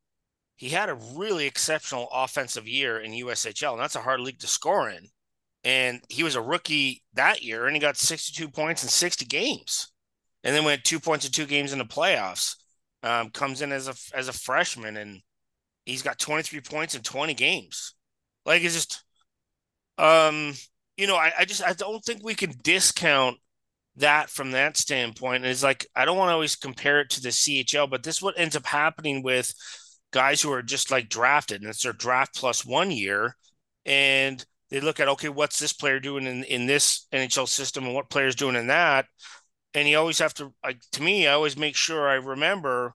*sighs* he had a really exceptional offensive year in USHL, and that's a hard league to score in. and he was a rookie that year, and he got 62 points in 60 games, and then went two points in two games in the playoffs. Um, comes in as a as a freshman, and he's got 23 points in 20 games. Like it's just, um, you know, I, I just I don't think we can discount that from that standpoint. Is like I don't want to always compare it to the CHL, but this is what ends up happening with guys who are just like drafted, and it's their draft plus one year, and they look at okay, what's this player doing in in this NHL system, and what players doing in that, and you always have to like to me, I always make sure I remember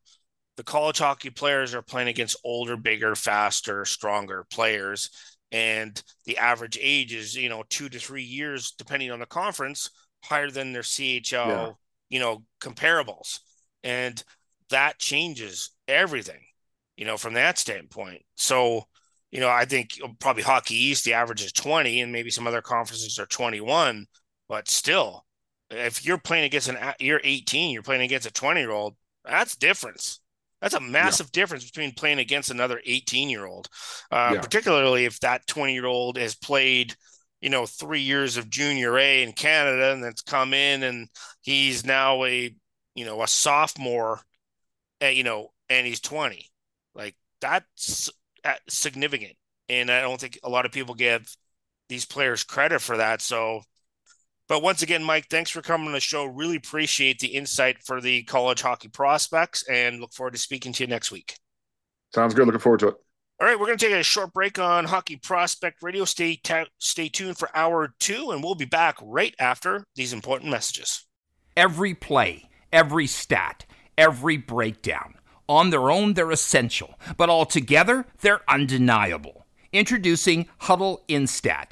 the college hockey players are playing against older, bigger, faster, stronger players. And the average age is, you know, two to three years, depending on the conference, higher than their CHL, yeah. you know, comparables. And that changes everything, you know, from that standpoint. So, you know, I think probably Hockey East, the average is 20, and maybe some other conferences are 21, but still, if you're playing against an, you're 18, you're playing against a 20 year old, that's difference. That's a massive yeah. difference between playing against another 18 year old, uh, yeah. particularly if that 20 year old has played, you know, three years of junior A in Canada and that's come in and he's now a, you know, a sophomore, uh, you know, and he's 20. Like that's uh, significant. And I don't think a lot of people give these players credit for that. So but once again, Mike, thanks for coming on the show. Really appreciate the insight for the college hockey prospects and look forward to speaking to you next week. Sounds good. Looking forward to it. All right, we're going to take a short break on Hockey Prospect Radio. Stay ta- stay tuned for hour two, and we'll be back right after these important messages. Every play, every stat, every breakdown. On their own, they're essential, but all together, they're undeniable. Introducing Hudl Instat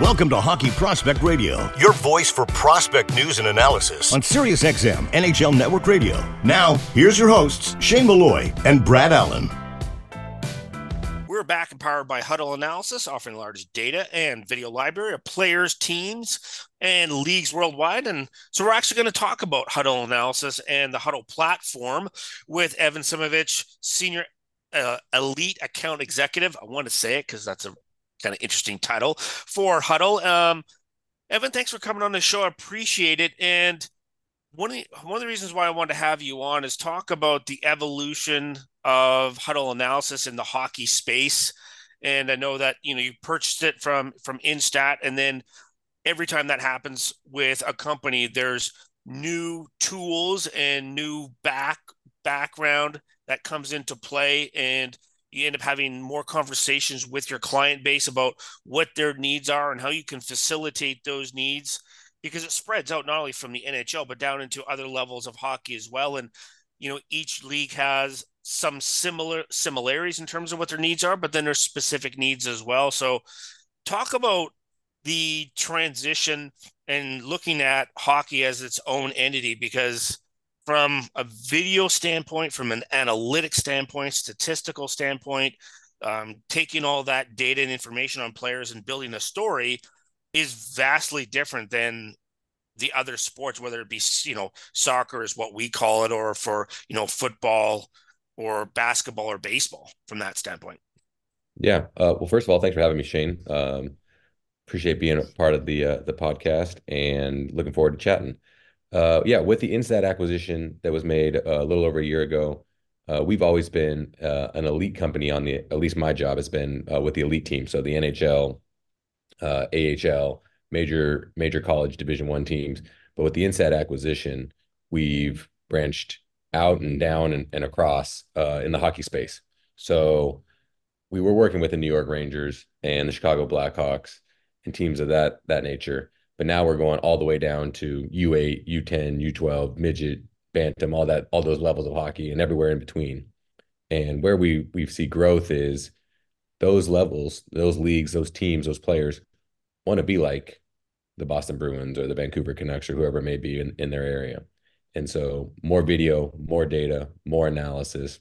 Welcome to Hockey Prospect Radio, your voice for prospect news and analysis on SiriusXM NHL Network Radio. Now, here's your hosts, Shane Malloy and Brad Allen. We're back and powered by Hudl Analysis, offering the largest data and video library of players, teams, and leagues worldwide. And so we're actually going to talk about Hudl Analysis and the Hudl platform with Evan Simovich, Senior uh, Elite Account Executive. I want to say it because that's a kind of interesting title for Hudl. Um, Evan, thanks for coming on the show. I appreciate it. And one of the one of the reasons why I wanted to have you on is talk about the evolution of Hudl analysis in the hockey space. And I know that you know you purchased it from from Instat, and then every time that happens with a company, there's new tools and new back background that comes into play and you end up having more conversations with your client base about what their needs are and how you can facilitate those needs because it spreads out not only from the NHL but down into other levels of hockey as well. And you know each league has some similar similarities in terms of what their needs are but then there's specific needs as well. So talk about the transition and looking at hockey as its own entity because from a video standpoint, from an analytic standpoint, statistical standpoint, um, taking all that data and information on players and building a story is vastly different than the other sports, whether it be you know soccer is what we call it, or for you know football or basketball or baseball from that standpoint. Yeah. Uh, well, first of all, thanks for having me, Shane. Um, appreciate being a part of the uh, the podcast and looking forward to chatting. Uh, yeah, with the Instat acquisition that was made uh, a little over a year ago, uh, we've always been uh, an elite company on the. At least my job has been with the elite team, so the NHL, AHL, major major college Division One teams. But with the Instat acquisition, we've branched out and down and, and across uh, in the hockey space. So we were working with the New York Rangers and the Chicago Blackhawks and teams of that that nature. But now we're going all the way down to U8, U10, U12, midget, bantam, all that, all those levels of hockey and everywhere in between. And where we we see growth is those levels, those leagues, those teams, those players want to be like the Boston Bruins or the Vancouver Canucks or whoever it may be in, in their area. And so more video, more data, more analysis,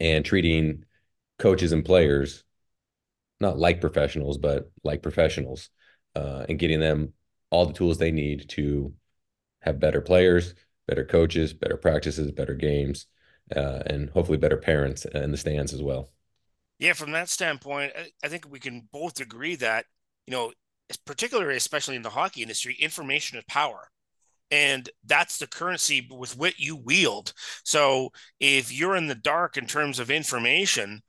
and treating coaches and players not like professionals, but like professionals, uh, and getting them all the tools they need to have better players, better coaches, better practices, better games, uh, and hopefully better parents in the stands as well. Yeah, from that standpoint, I think we can both agree that you know, particularly especially in the hockey industry, information is power and that's the currency with what you wield so if you're in the dark in terms of information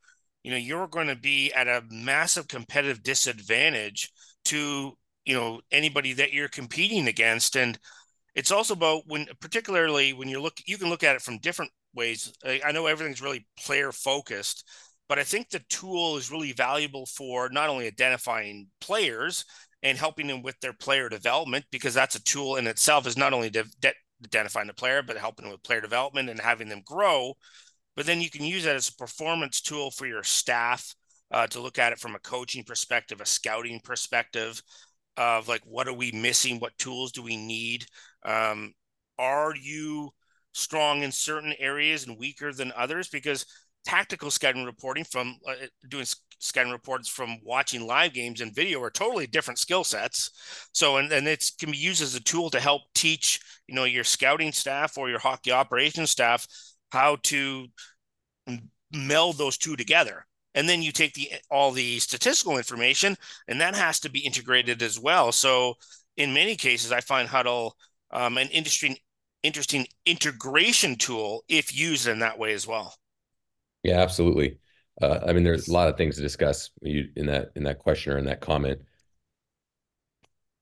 you know you're going to be at a massive competitive disadvantage to you know anybody that you're competing against. And it's also about when particularly when you look you can look at it from different ways. I know everything's really player focused but i think the tool is really valuable for not only identifying players and helping them with their player development because that's a tool in itself is not only de- de- identifying the player but helping them with player development and having them grow. But then you can use that as a performance tool for your staff uh, to look at it from a coaching perspective a scouting perspective of like what are we missing what tools do we need um, are you strong in certain areas and weaker than others because tactical scouting reporting from uh, doing scouting reports from watching live games and video are totally different skill sets. So, and, and it can be used as a tool to help teach, you know, your scouting staff or your hockey operations staff how to meld those two together. And then you take the all the statistical information, and that has to be integrated as well. So, in many cases, I find Hudl um, an interesting, interesting integration tool if used in that way as well. Yeah, absolutely. Uh, I mean, there's a lot of things to discuss in that in that question or in that comment.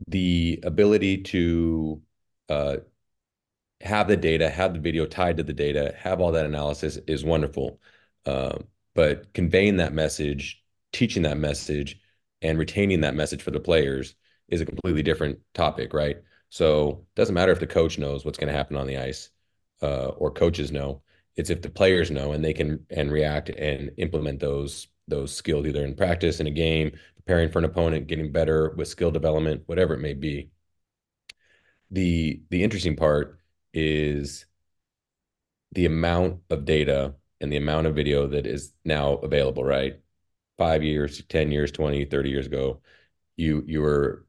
The ability to uh, have the data, have the video tied to the data, have all that analysis is wonderful. Uh, but conveying that message, teaching that message, and retaining that message for the players is a completely different topic, right? So it doesn't matter if the coach knows what's going to happen on the ice uh, or coaches know it's if the players know and they can and react and implement those those skills either in practice in a game preparing for an opponent getting better with skill development whatever it may be the the interesting part is the amount of data and the amount of video that is now available right 5 years 10 years 20 30 years ago you you were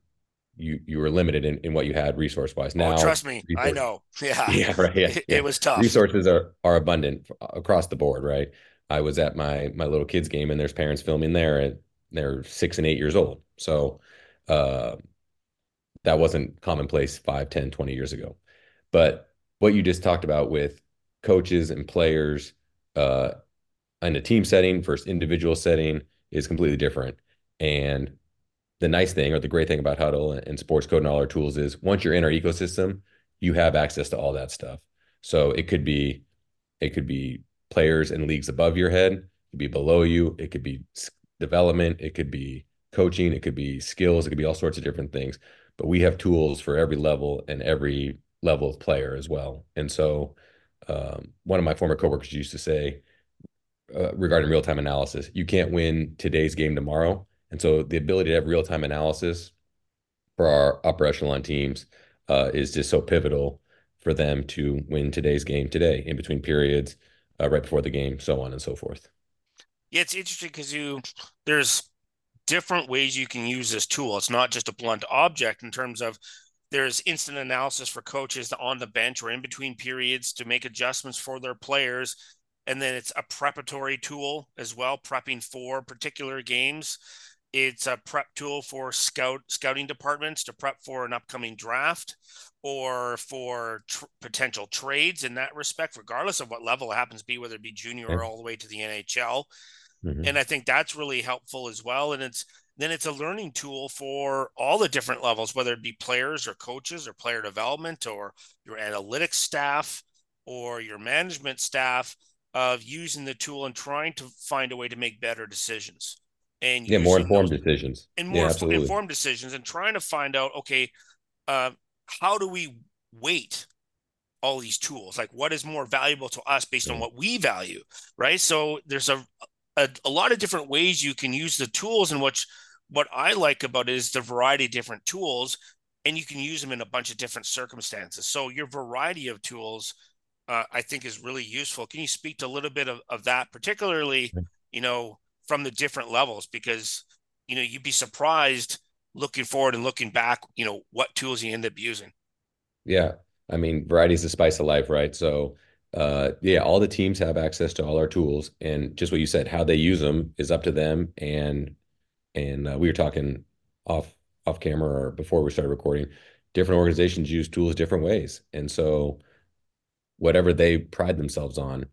you you were limited in, in what you had resource wise. Oh, now, oh, trust me, I know. *laughs* Yeah, *laughs* yeah, right. Yeah, it, yeah. it was tough. Resources are are abundant across the board, right? I was at my my little kids game, and there's parents filming there, and they're six and eight years old. So, uh, that wasn't commonplace 5, 10, 20 years ago. But what you just talked about with coaches and players uh, in a team setting versus individual setting is completely different. And the nice thing or the great thing about Hudl and Sports Code and all our tools is once you're in our ecosystem, you have access to all that stuff. So it could be, it could be players and leagues above your head, it could be below you, it could be development, it could be coaching, it could be skills, it could be all sorts of different things. But we have tools for every level and every level of player as well. And so, um, one of my former coworkers used to say uh, regarding real time analysis, you can't win today's game tomorrow and so the ability to have real time analysis for our upper echelon teams uh, is just so pivotal for them to win today's game today in between periods, uh, right before the game, so on and so forth. Yeah, it's interesting because you there's different ways you can use this tool. It's not just a blunt object in terms of there's instant analysis for coaches on the bench or in between periods to make adjustments for their players. And then it's a preparatory tool as well, prepping for particular games. It's a prep tool for scout scouting departments to prep for an upcoming draft or for tr- potential trades in that respect, regardless of what level it happens to be, whether it be junior or all the way to the NHL. Mm-hmm. And I think that's really helpful as well. And it's then it's a learning tool for all the different levels, whether it be players or coaches or player development or your analytics staff or your management staff of using the tool and trying to find a way to make better decisions and yeah, more informed those, decisions and more yeah, informed decisions and trying to find out, okay, uh, how do we weight all these tools? Like what is more valuable to us based on what we value, right? So there's a, a, a lot of different ways you can use the tools in which what I like about it is the variety of different tools and you can use them in a bunch of different circumstances. So your variety of tools, uh, I think is really useful. Can you speak to a little bit of, of that, particularly, you know, from the different levels? Because, you know, you'd be surprised looking forward and looking back, you know, what tools you end up using. Yeah. I mean, variety is the spice of life, right? So uh, yeah, all the teams have access to all our tools, and just what you said, how they use them is up to them. And and uh, we were talking off off camera or before we started recording. Different organizations use tools different ways, and so whatever they pride themselves on,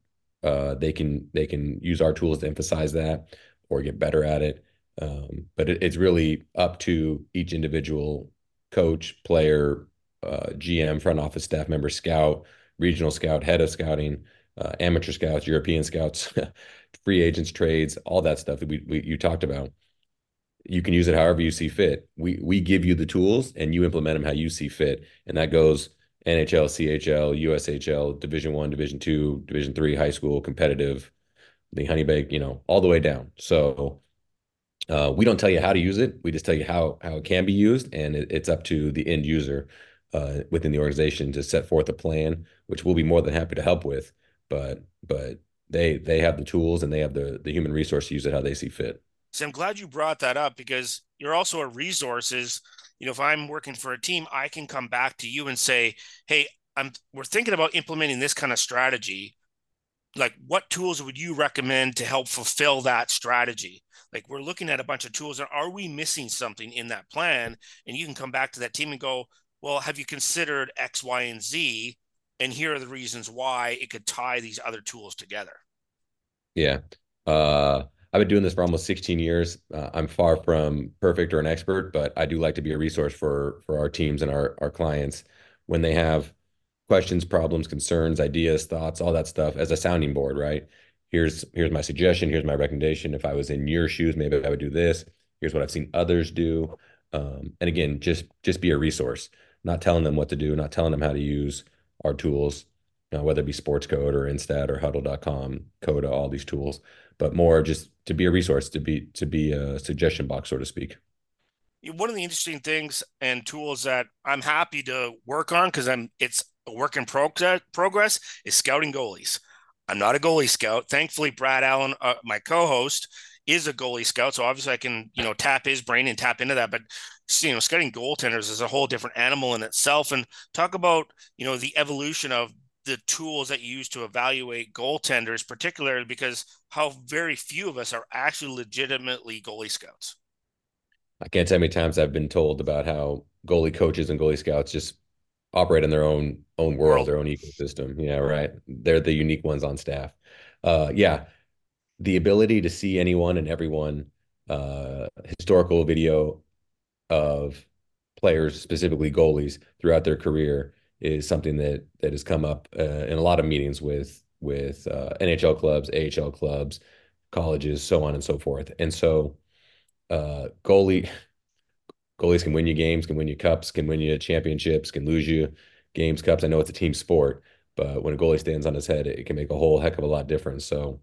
uh, they can they can use our tools to emphasize that or get better at it. Um, but it, it's really up to each individual coach, player, uh, GM, front office staff member, scout regional scout, head of scouting, uh, amateur scouts, European scouts, *laughs* free agents, trades, all that stuff that we, we you talked about. You can use it however you see fit. We we give you the tools and you implement them how you see fit, and that goes NHL, CHL, USHL, Division One, Division Two, Division Three, high school, competitive, the honey bake, you know, all the way down. So uh, we don't tell you how to use it. We just tell you how how it can be used, and it, it's up to the end user uh, within the organization to set forth a plan, which we'll be more than happy to help with. But but they they have the tools and they have the the human resource to use it how they see fit. So I'm glad you brought that up because you're also a resources. You know, if I'm working for a team, I can come back to you and say, "Hey, I'm we're thinking about implementing this kind of strategy. Like, what tools would you recommend to help fulfill that strategy?" Like, we're looking at a bunch of tools, and are we missing something in that plan? And you can come back to that team and go, well, have you considered X, Y, and Z? And here are the reasons why it could tie these other tools together. Yeah. Uh, I've been doing this for almost 16 years. Uh, I'm far from perfect or an expert, but I do like to be a resource for for our teams and our our clients when they have questions, problems, concerns, ideas, thoughts, all that stuff as a sounding board, right? Here's here's my suggestion, here's my recommendation. If I was in your shoes, maybe I would do this. Here's what I've seen others do. Um, and again, just just be a resource not telling them what to do, not telling them how to use our tools, you know, whether it be sports code or instat or hudl.com, coda, all these tools, but more just to be a resource, to be to be a suggestion box, so to speak. One of the interesting things and tools that I'm happy to work on because I'm it's a work in progress is scouting goalies. I'm not a goalie scout. Thankfully, Brad Allen, uh, my co-host, is a goalie scout, so obviously I can you know tap his brain and tap into that. But you know, scouting goaltenders is a whole different animal in itself. And talk about you know the evolution of the tools that you use to evaluate goaltenders, particularly because how very few of us are actually legitimately goalie scouts. I can't tell how many times I've been told about how goalie coaches and goalie scouts just operate in their own own world, world. their own ecosystem. Yeah, right. They're the unique ones on staff. Uh, yeah, the ability to see anyone and everyone uh, historical video of players, specifically goalies, throughout their career is something that that has come up uh, in a lot of meetings with with uh, NHL clubs, AHL clubs, colleges, so on and so forth. And so, uh, goalie *laughs* goalies can win you games, can win you cups, can win you championships, can lose you games, cups. I know it's a team sport, but when a goalie stands on his head, it can make a whole heck of a lot of difference. So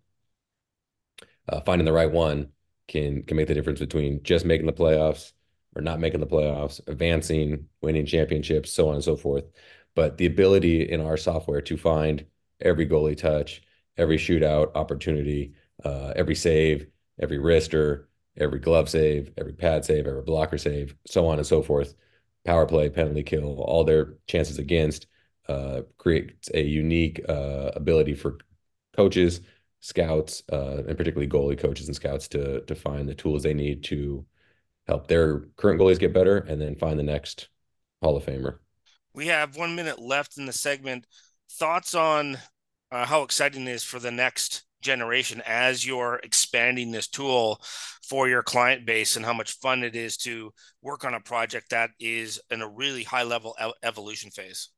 uh, finding the right one can can make the difference between just making the playoffs or not making the playoffs, advancing, winning championships, so on and so forth. But the ability in our software to find every goalie touch, every shootout opportunity, uh, every save, every wrister, every glove save, every pad save, every blocker save, so on and so forth. Power play, penalty kill, all their chances against uh, creates a unique uh, ability for coaches, scouts, uh, and particularly goalie coaches and scouts to to find the tools they need to help their current goalies get better, and then find the next Hall of Famer. We have one minute left in the segment. Thoughts on uh, how exciting it is for the next generation as you're expanding this tool for your client base and how much fun it is to work on a project that is in a really high level evolution phase.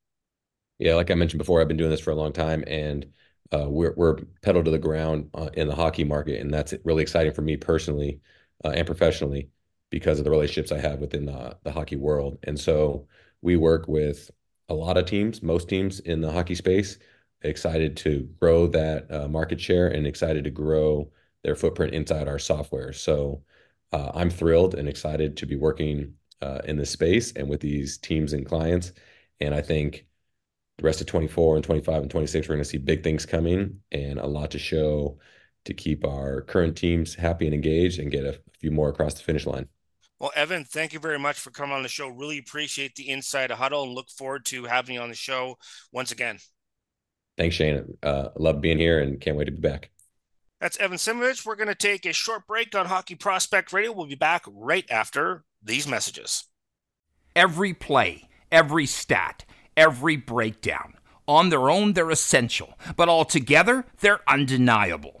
Yeah, like I mentioned before, I've been doing this for a long time and uh, we're, we're pedal to the ground uh, in the hockey market. And that's really exciting for me personally uh, and professionally because of the relationships I have within the, the hockey world. And so we work with a lot of teams, most teams in the hockey space excited to grow that uh, market share and excited to grow their footprint inside our software. So uh, I'm thrilled and excited to be working uh, in this space and with these teams and clients. And I think the rest of 24 and 25 and 26, we're going to see big things coming and a lot to show to keep our current teams happy and engaged and get a few more across the finish line. Well, Evan, thank you very much for coming on the show. Really appreciate the inside of Hudl and look forward to having you on the show once again. Thanks, Shane. Uh, love being here and can't wait to be back. That's Evan Simovich. We're going to take a short break on Hockey Prospect Radio. We'll be back right after these messages. Every play, every stat, every breakdown. On their own, they're essential, but altogether, they're undeniable.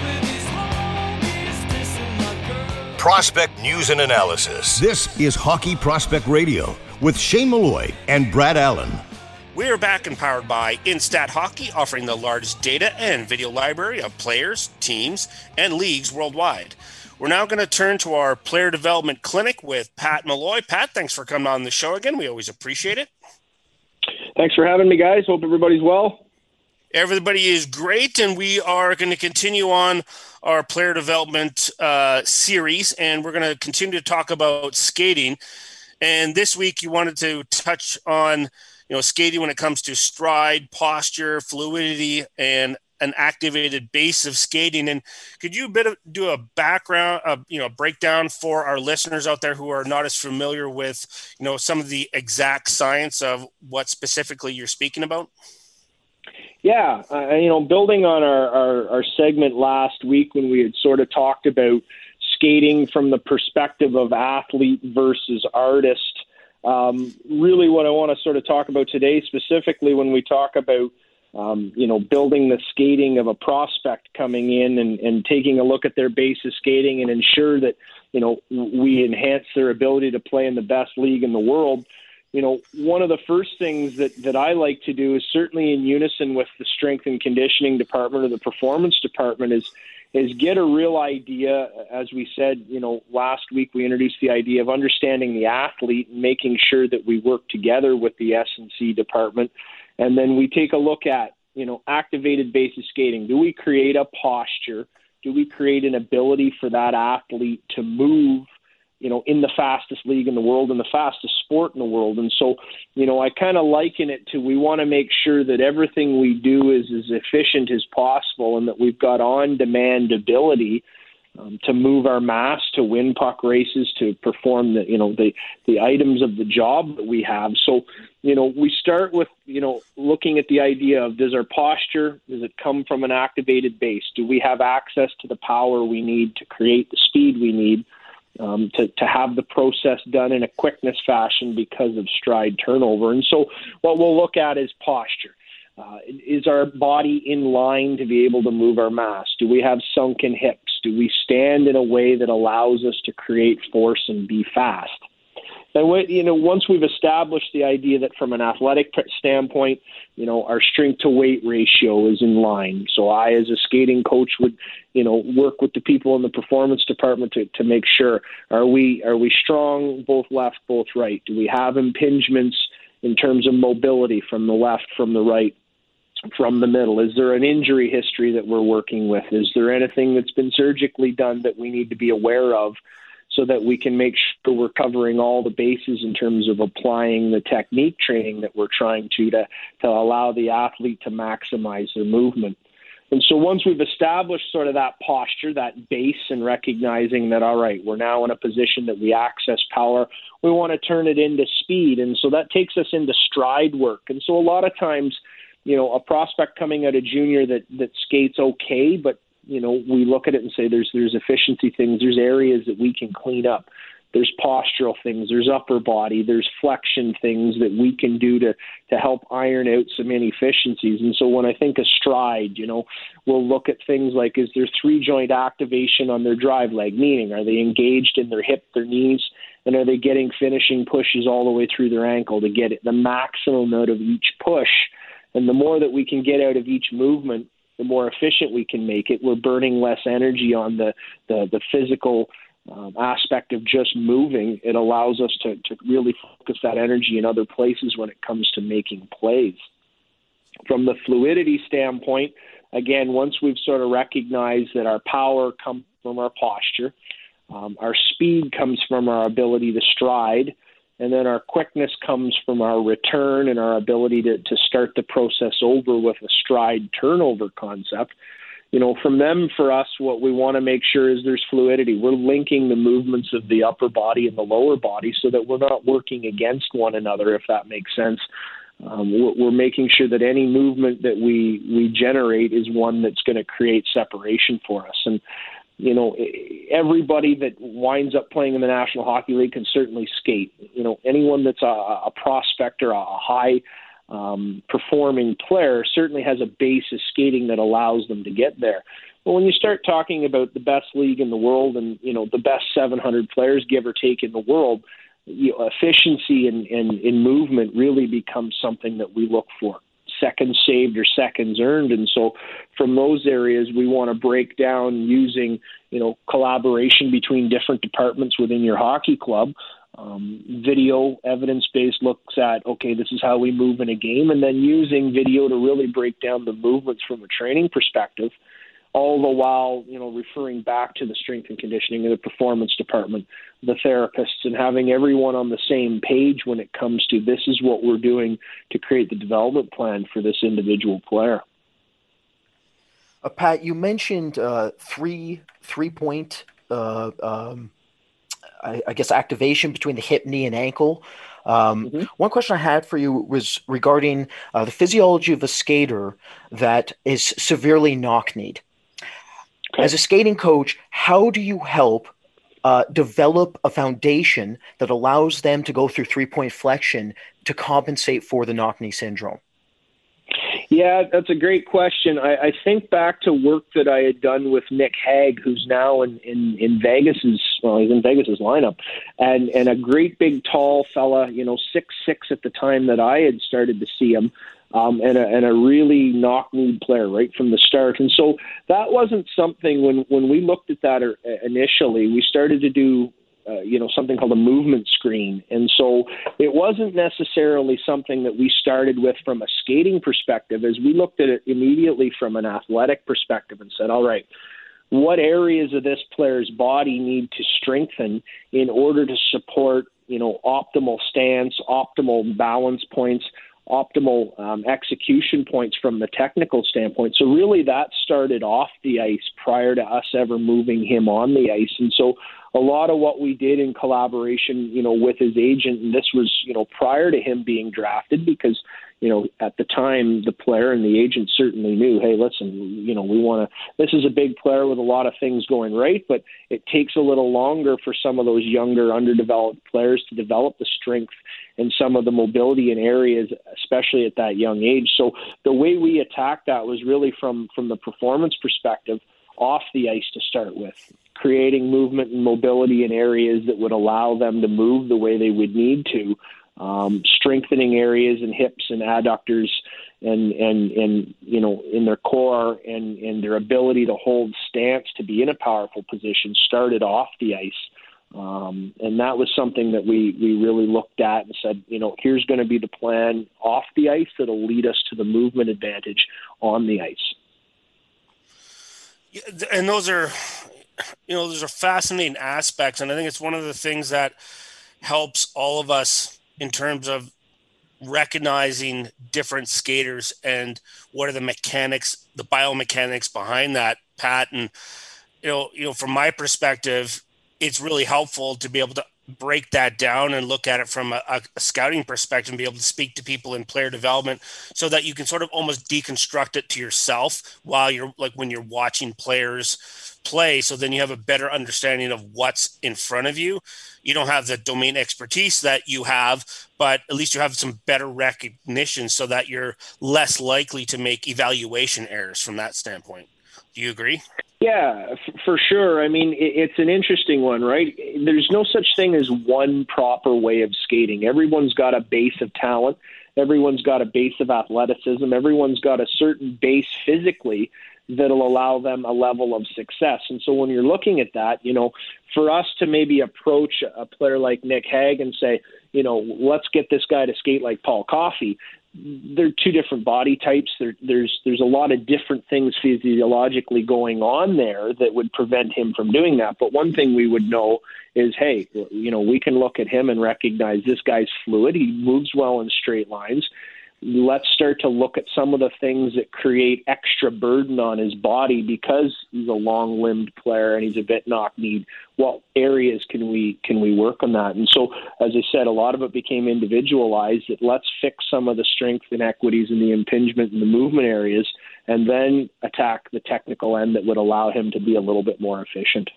prospect news and analysis. This is Hockey Prospect Radio with Shane Malloy and Brad Allen. We are back and powered by Instat Hockey, offering the largest data and video library of players, teams, and leagues worldwide. We're now going to turn to our player development clinic with Pat Malloy. Pat, thanks for coming on the show again. We always appreciate it. Thanks for having me, guys. Hope everybody's well. Everybody is great, and we are going to continue on our player development uh, series, and we're going to continue to talk about skating. And this week, you wanted to touch on, you know, skating when it comes to stride, posture, fluidity, and an activated base of skating. And could you bit of, do a background, uh, you know, breakdown for our listeners out there who are not as familiar with, you know, some of the exact science of what specifically you're speaking about? Yeah, uh, you know, building on our, our, our segment last week when we had sort of talked about skating from the perspective of athlete versus artist. Um, really, what I want to sort of talk about today, specifically when we talk about um, you know building the skating of a prospect coming in and, and taking a look at their base of skating and ensure that you know we enhance their ability to play in the best league in the world you know, one of the first things that, that I like to do is certainly in unison with the strength and conditioning department or the performance department is is get a real idea. As we said, you know, last week we introduced the idea of understanding the athlete and making sure that we work together with the S and C department, and then we take a look at you know activated basis skating. Do we create a posture Do we create an ability for that athlete to move you know, in the fastest league in the world and the fastest sport in the world. And so, you know, I kind of liken it to we want to make sure that everything we do is as efficient as possible and that we've got on demand ability um, to move our mass, to win puck races, to perform the, you know, the, the items of the job that we have. So, you know, we start with, you know, looking at the idea of does our posture, does it come from an activated base? Do we have access to the power we need to create the speed we need? Um, to, to have the process done in a quickness fashion because of stride turnover. And so, what we'll look at is posture. Uh, is our body in line to be able to move our mass? Do we have sunken hips? Do we stand in a way that allows us to create force and be fast? And when, you know, once we've established the idea that from an athletic standpoint, you know, our strength to weight ratio is in line. So I, as a skating coach, would, you know, work with the people in the performance department to, to make sure are we are we strong both left, both right? Do we have impingements in terms of mobility from the left, from the right? from the middle? Is there an injury history that we're working with? Is there anything that's been surgically done that we need to be aware of so that we can make sure we're covering all the bases in terms of applying the technique training that we're trying to to, to allow the athlete to maximize their movement. And so once we've established sort of that posture, that base, and recognizing that, all right, we're now in a position that we access power, we want to turn it into speed. And so that takes us into stride work. And so a lot of times, you know, a prospect coming out of junior that, that skates okay, but you know, we look at it and say there's there's efficiency things, there's areas that we can clean up. There's postural things, there's upper body, there's flexion things that we can do to to help iron out some inefficiencies. And so when I think of stride, you know, we'll look at things like is there three joint activation on their drive leg, meaning are they engaged in their hip, their knees, and are they getting finishing pushes all the way through their ankle to get the maximum out of each push? And the more that we can get out of each movement, the more efficient we can make it. We're burning less energy on the the, the physical um, aspect of just moving. It allows us to to really focus that energy in other places when it comes to making plays. From the fluidity standpoint, again, once we've sort of recognized that our power comes from our posture, um, our speed comes from our ability to stride and then our quickness comes from our return and our ability to, to start the process over with a stride turnover concept. You know, from them, for us, what we want to make sure is there's fluidity. We're linking the movements of the upper body and the lower body so that we're not working against one another, if that makes sense. Um, we're, we're making sure that any movement that we we generate is one that's going to create separation for us. And you know, everybody that winds up playing in the National Hockey League can certainly skate. You know, anyone that's a, a prospect or a high um, performing player certainly has a base of skating that allows them to get there. But when you start talking about the best league in the world and you know the best 700 players, give or take, in the world, you know, efficiency and in, in movement really becomes something that we look for seconds saved or seconds earned. And so from those areas, we want to break down using, you know, collaboration between different departments within your hockey club. Um, video evidence based looks at okay this is how we move in a game and then using video to really break down the movements from a training perspective all the while, you know, referring back to the strength and conditioning and the performance department, the therapists, and having everyone on the same page when it comes to this is what we're doing to create the development plan for this individual player. Uh, Pat, you mentioned uh, three three point, uh, um, I, I, guess, activation between the hip, knee, and ankle. Um, mm-hmm. One question I had for you was regarding uh, the physiology of a skater that is severely knock kneed. As a skating coach, how do you help uh, develop a foundation that allows them to go through three point flexion to compensate for the knock knee syndrome? Yeah, that's a great question. I, I think back to work that I had done with Nick Hague, who's now in in, in Vegas's well, he's in Vegas's lineup, and and a great big tall fella, you know, six six at the time that I had started to see him um, and, a, and a really knock kneed player right from the start. And so that wasn't something when, when we looked at that er, initially, we started to do uh, you know something called a movement screen and so it wasn't necessarily something that we started with from a skating perspective as we looked at it immediately from an athletic perspective and said all right what areas of this player's body need to strengthen in order to support, you know, optimal stance, optimal balance points, optimal um, execution points from the technical standpoint. So really, that started off the ice prior to us ever moving him on the ice, and so a lot of what we did in collaboration, you know, with his agent, and this was, you know, prior to him being drafted, because you know, at the time, the player and the agent certainly knew, hey, listen, you know, we want to, this is a big player with a lot of things going right, but it takes a little longer for some of those younger, underdeveloped players to develop the strength and some of the mobility in areas, especially at that young age. So the way we attacked that was really from, from the performance perspective off the ice to start with, creating movement and mobility in areas that would allow them to move the way they would need to um, strengthening areas and hips and adductors and and and you know in their core and and their ability to hold stance to be in a powerful position started off the ice. Um, and that was something that we we really looked at and said you know here's going to be the plan off the ice that'll lead us to the movement advantage on the ice. And those are you know those are fascinating aspects. And i think it's one of the things that helps all of us in terms of recognizing different skaters and what are the mechanics, the biomechanics behind that, Pat. And you know, you know, from my perspective, it's really helpful to be able to break that down and look at it from a, a, scouting perspective and be able to speak to people in player development so that you can sort of almost deconstruct it to yourself while you're like when you're watching players play. So then you have a better understanding of what's in front of you. You don't have the domain expertise that you have but at least you have some better recognition so that you're less likely to make evaluation errors from that standpoint do you agree yeah, for sure. I mean, it, it's an interesting one, right? There's no such thing as one proper way of skating. Everyone's got a base of talent. Everyone's got a base of athleticism. Everyone's got a certain base physically that'll allow them a level of success. And so when you're looking at that, you know, for us to maybe approach a player like Nick Hague and say, you know, let's get this guy to skate like Paul Coffey, they're two different body types. There, there's there's a lot of different things physiologically going on there that would prevent him from doing that. But one thing we would know is, hey, you know, we can look at him and recognize this guy's fluid. He moves well in straight lines let's start to look at some of the things that create extra burden on his body because he's a long limbed player and he's a bit knock kneed. What areas can we can we work on that? And so, as I said, a lot of it became individualized. That let's fix some of the strength inequities in the impingement and the movement areas, and then attack the technical end that would allow him to be a little bit more efficient.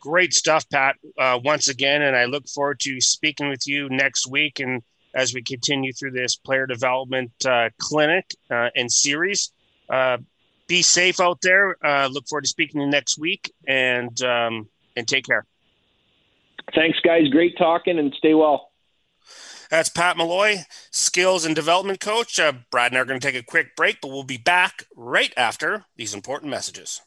Great stuff, Pat. Uh, once again, and I look forward to speaking with you next week and as we continue through this player development uh, clinic uh, and series. Uh, be safe out there. Uh, look forward to speaking to you next week, and um, and take care. Thanks, guys. Great talking, and stay well. That's Pat Malloy, skills and development coach. Uh, Brad and I are going to take a quick break, but we'll be back right after these important messages.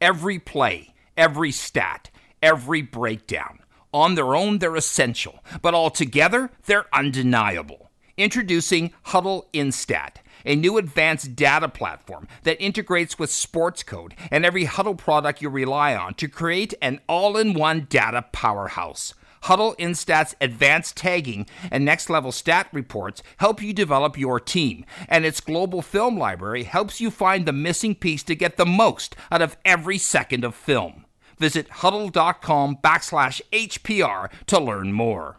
Every play, every stat, every breakdown on their own, they're essential, but altogether, they're undeniable. Introducing Hudl Instat, a new advanced data platform that integrates with Sportscode and every Hudl product you rely on to create an all in one data powerhouse. Hudl Instat's advanced tagging and next level stat reports help you develop your team, and its global film library helps you find the missing piece to get the most out of every second of film. Visit hudl.com backslash HPR to learn more.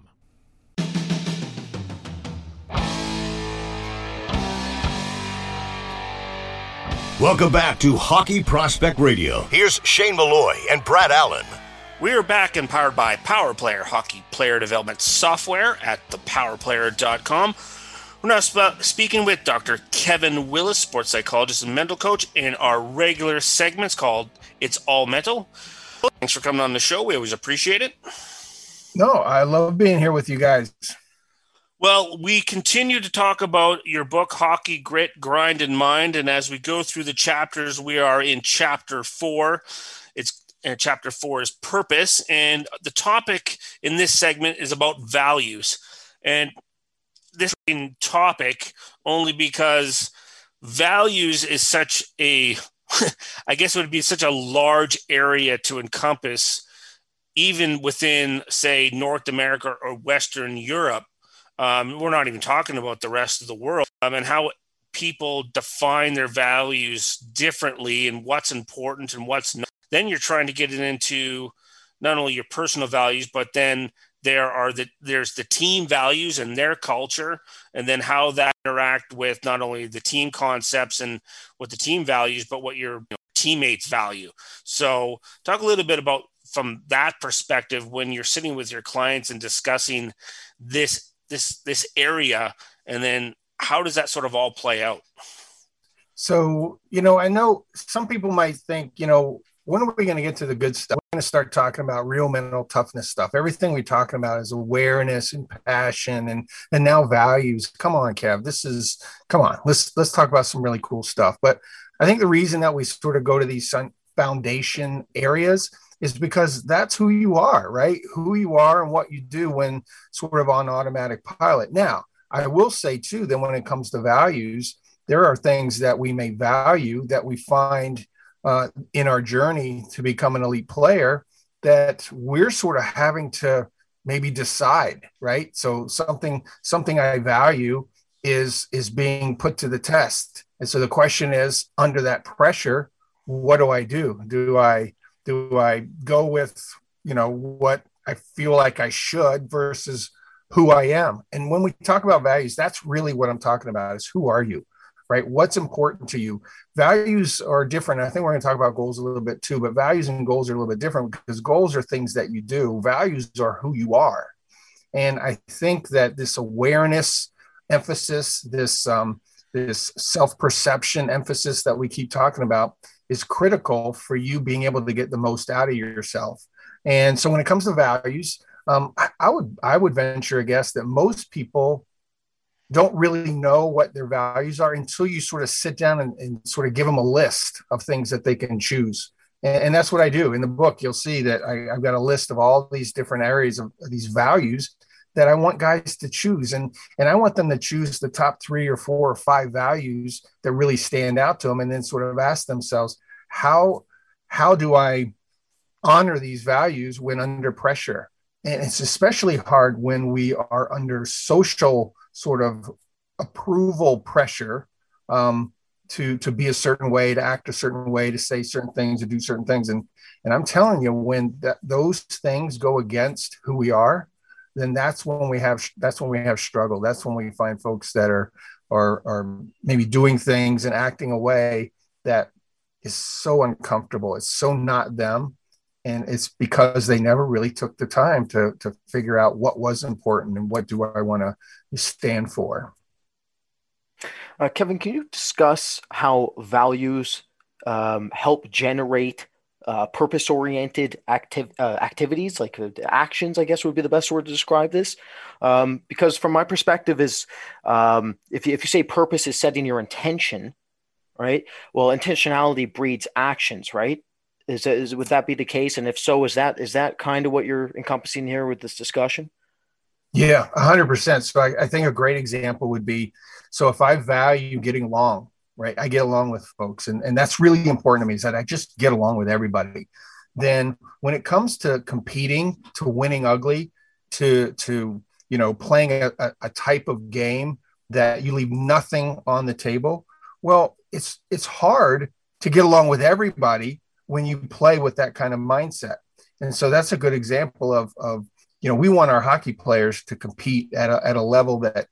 Welcome back to Hockey Prospect Radio. Here's Shane Malloy and Brad Allen. We are back and powered by Power Player Hockey Player Development Software at thepowerplayer.com. We're now sp- speaking with Dr. Kevin Willis, sports psychologist and mental coach, in our regular segments called It's All Mental. Thanks for coming on the show. We always appreciate it. No, I love being here with you guys. Well, we continue to talk about your book, Hockey Grit, Grind, and Mind. And as we go through the chapters, we are in chapter four. It's and chapter four is purpose. And the topic in this segment is about values. And this topic only because values is such a, *laughs* I guess it would be such a large area to encompass, even within, say, North America or Western Europe um, we're not even talking about the rest of the world um, and how people define their values differently and what's important and what's not. Then you're trying to get it into not only your personal values, but then there are the there's the team values and their culture, and then how that interact with not only the team concepts and what the team values, but what your you know, teammates value. So, talk a little bit about from that perspective when you're sitting with your clients and discussing this this this area and then how does that sort of all play out? So you know i know some people might think you know when are we going to get to the good stuff? We're going to start talking about real mental toughness stuff. Everything we're talking about is awareness and passion and and now values. Come on kev this is come on let's let's talk about some really cool stuff. But i think the reason that we sort of go to these foundation areas is because that's who you are, right? Who you are and what you do when sort of on automatic pilot. Now, I will say too that when it comes to values, there are things that we may value that we find uh, in our journey to become an elite player that we're sort of having to maybe decide, right? So something something I value is is being put to the test. And so the question is under that pressure, what do I do? Do I do I go with, you know, what I feel like I should versus who I am? And when we talk about values, that's really what I'm talking about is who are you? Right? What's important to you? Values are different. I think we're going to talk about goals a little bit too, but values and goals are a little bit different because goals are things that you do. Values are who you are. And I think that this awareness emphasis, this um, this self perception emphasis that we keep talking about is critical for you being able to get the most out of yourself. And so when it comes to values, um, I would I would venture a guess that most people don't really know what their values are until you sort of sit down and, and sort of give them a list of things that they can choose. And, and that's what I do in the book. You'll see that I, have got a list of all these different areas of these values that I want guys to choose. And, and I want them to choose the top three or four or five values that really stand out to them and then sort of ask themselves, how, how do I honor these values when under pressure? And it's especially hard when we are under social sort of approval pressure um, to to be a certain way, to act a certain way, to say certain things, to do certain things. And and I'm telling you, when that, those things go against who we are, then that's when we have that's when we have struggle. That's when we find folks that are are are maybe doing things and acting a way that is so uncomfortable. It's so not them. And it's because they never really took the time to to figure out what was important and what do I want to stand for. Uh, Kevin, can you discuss how values um, help generate uh, purpose oriented activ- uh, activities like uh, actions i guess would be the best word to describe this. Um, because from my perspective is um, if, you, if you say purpose is setting your intention right? Well intentionality breeds actions right? Is, is would that be the case? And if so is that is that kind of what you're encompassing here with this discussion? Yeah 100% so I, I think a great example would be so if i value getting along right? I get along with folks, and, and that's really important to me is that I just get along with everybody. Then when it comes to competing, to winning ugly, to to you know playing a, a type of game that you leave nothing on the table. Well, it's it's hard to get along with everybody when you play with that kind of mindset. And so that's a good example of of you know we want our hockey players to compete at a, at a level that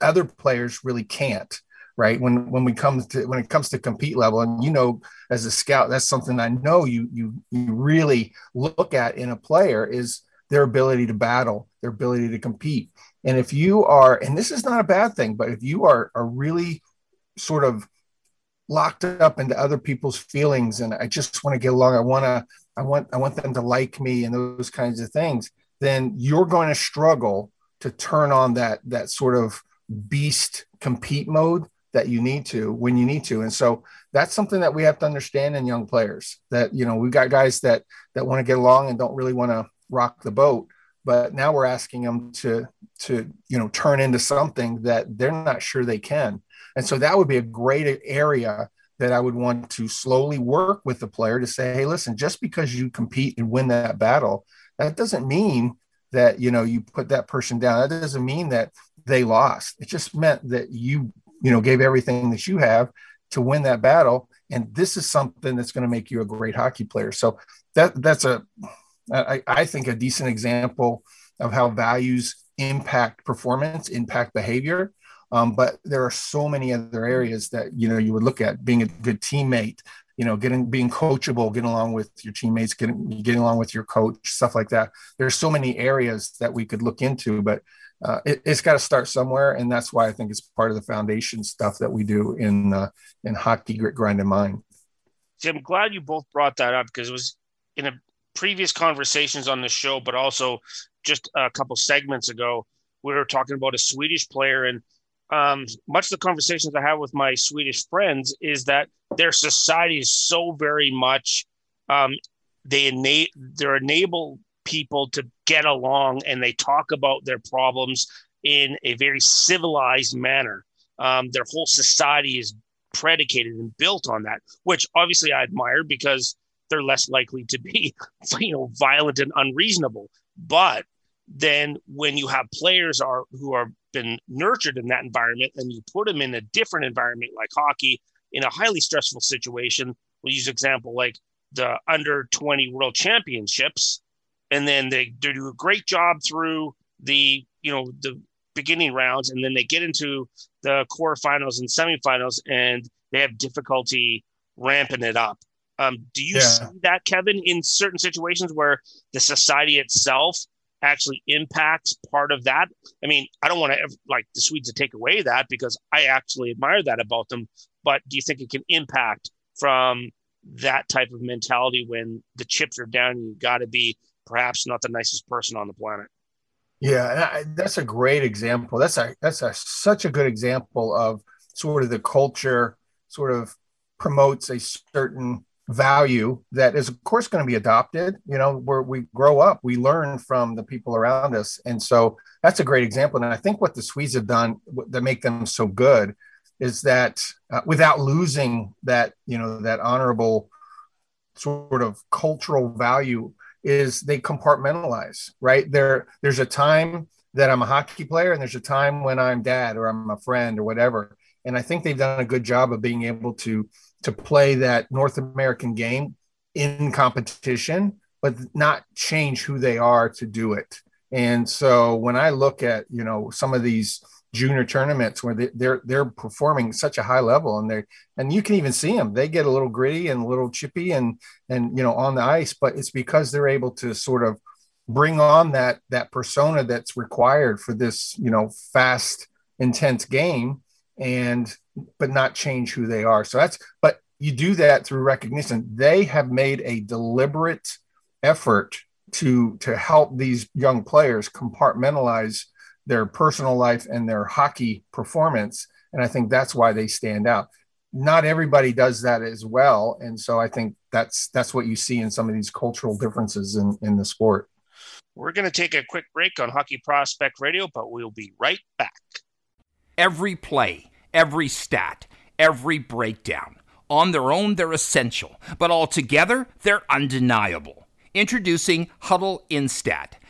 other players really can't right? When when we come to when it comes to compete level and you know as a scout that's something i know you you you really look at in a player is their ability to battle their ability to compete. And if you are and this is not a bad thing but if you are are really sort of locked up into other people's feelings and i just want to get along i want to i want i want them to like me and those kinds of things then you're going to struggle to turn on that that sort of beast compete mode that you need to when you need to and so that's something that we have to understand in young players that you know we've got guys that that want to get along and don't really want to rock the boat but now we're asking them to to you know turn into something that they're not sure they can and so that would be a great area that I would want to slowly work with the player to say, hey, listen, just because you compete and win that battle, that doesn't mean that you know you put that person down. That doesn't mean that they lost. It just meant that you you know gave everything that you have to win that battle. And this is something that's going to make you a great hockey player. So that that's a I, I think a decent example of how values impact performance impact behavior. Um, but there are so many other areas that you know you would look at being a good teammate you know getting being coachable getting along with your teammates getting getting along with your coach stuff like that. There's so many areas that we could look into but uh, it, has got to start somewhere, and that's why I think it's part of the foundation stuff that we do in uh, in hockey grit grind and mind. See, I'm glad you both brought that up because it was in a previous conversations on the show, but also just a couple segments ago, we were talking about a Swedish player, and um, much of the conversations I have with my Swedish friends is that their society is so very much um, they enable they're enable people to get along and they talk about their problems in a very civilized manner. Um, their whole society is predicated and built on that, which obviously I admire because they're less likely to be, *laughs* you know, violent and unreasonable. But then when you have players are who are been nurtured in that environment and you put them in a different environment like hockey in a highly stressful situation, we'll use example like the under 20 world championships and then they, they do a great job through the you know the beginning rounds and then they get into the quarterfinals and semifinals and they have difficulty ramping it up um, do you yeah. see that kevin in certain situations where the society itself actually impacts part of that i mean i don't want to like the swedes to take away that because i actually admire that about them but do you think it can impact from that type of mentality when the chips are down you got to be perhaps not the nicest person on the planet. Yeah, that's a great example. That's a that's a such a good example of sort of the culture sort of promotes a certain value that is of course going to be adopted you know where we grow up we learn from the people around us and so that's a great example and i think what the swedes have done that make them so good is that uh, without losing that you know that honorable sort of cultural value is they compartmentalize, right? There, there's a time that I'm a hockey player, and there's a time when I'm dad or I'm a friend or whatever. And I think they've done a good job of being able to to play that North American game in competition, but not change who they are to do it. And so when I look at you know some of these junior tournaments where they, they're they're performing such a high level and they and you can even see them they get a little gritty and a little chippy and and you know on the ice but it's because they're able to sort of bring on that that persona that's required for this you know fast intense game and but not change who they are. So that's but you do that through recognition. They have made a deliberate effort to to help these young players compartmentalize their personal life and their hockey performance. And I think that's why they stand out. Not everybody does that as well. And so I think that's that's what you see in some of these cultural differences in, in the sport. We're going to take a quick break on Hockey Prospect Radio, but we'll be right back. Every play, every stat, every breakdown. On their own, they're essential, but all together, they're undeniable. Introducing Hudl Instat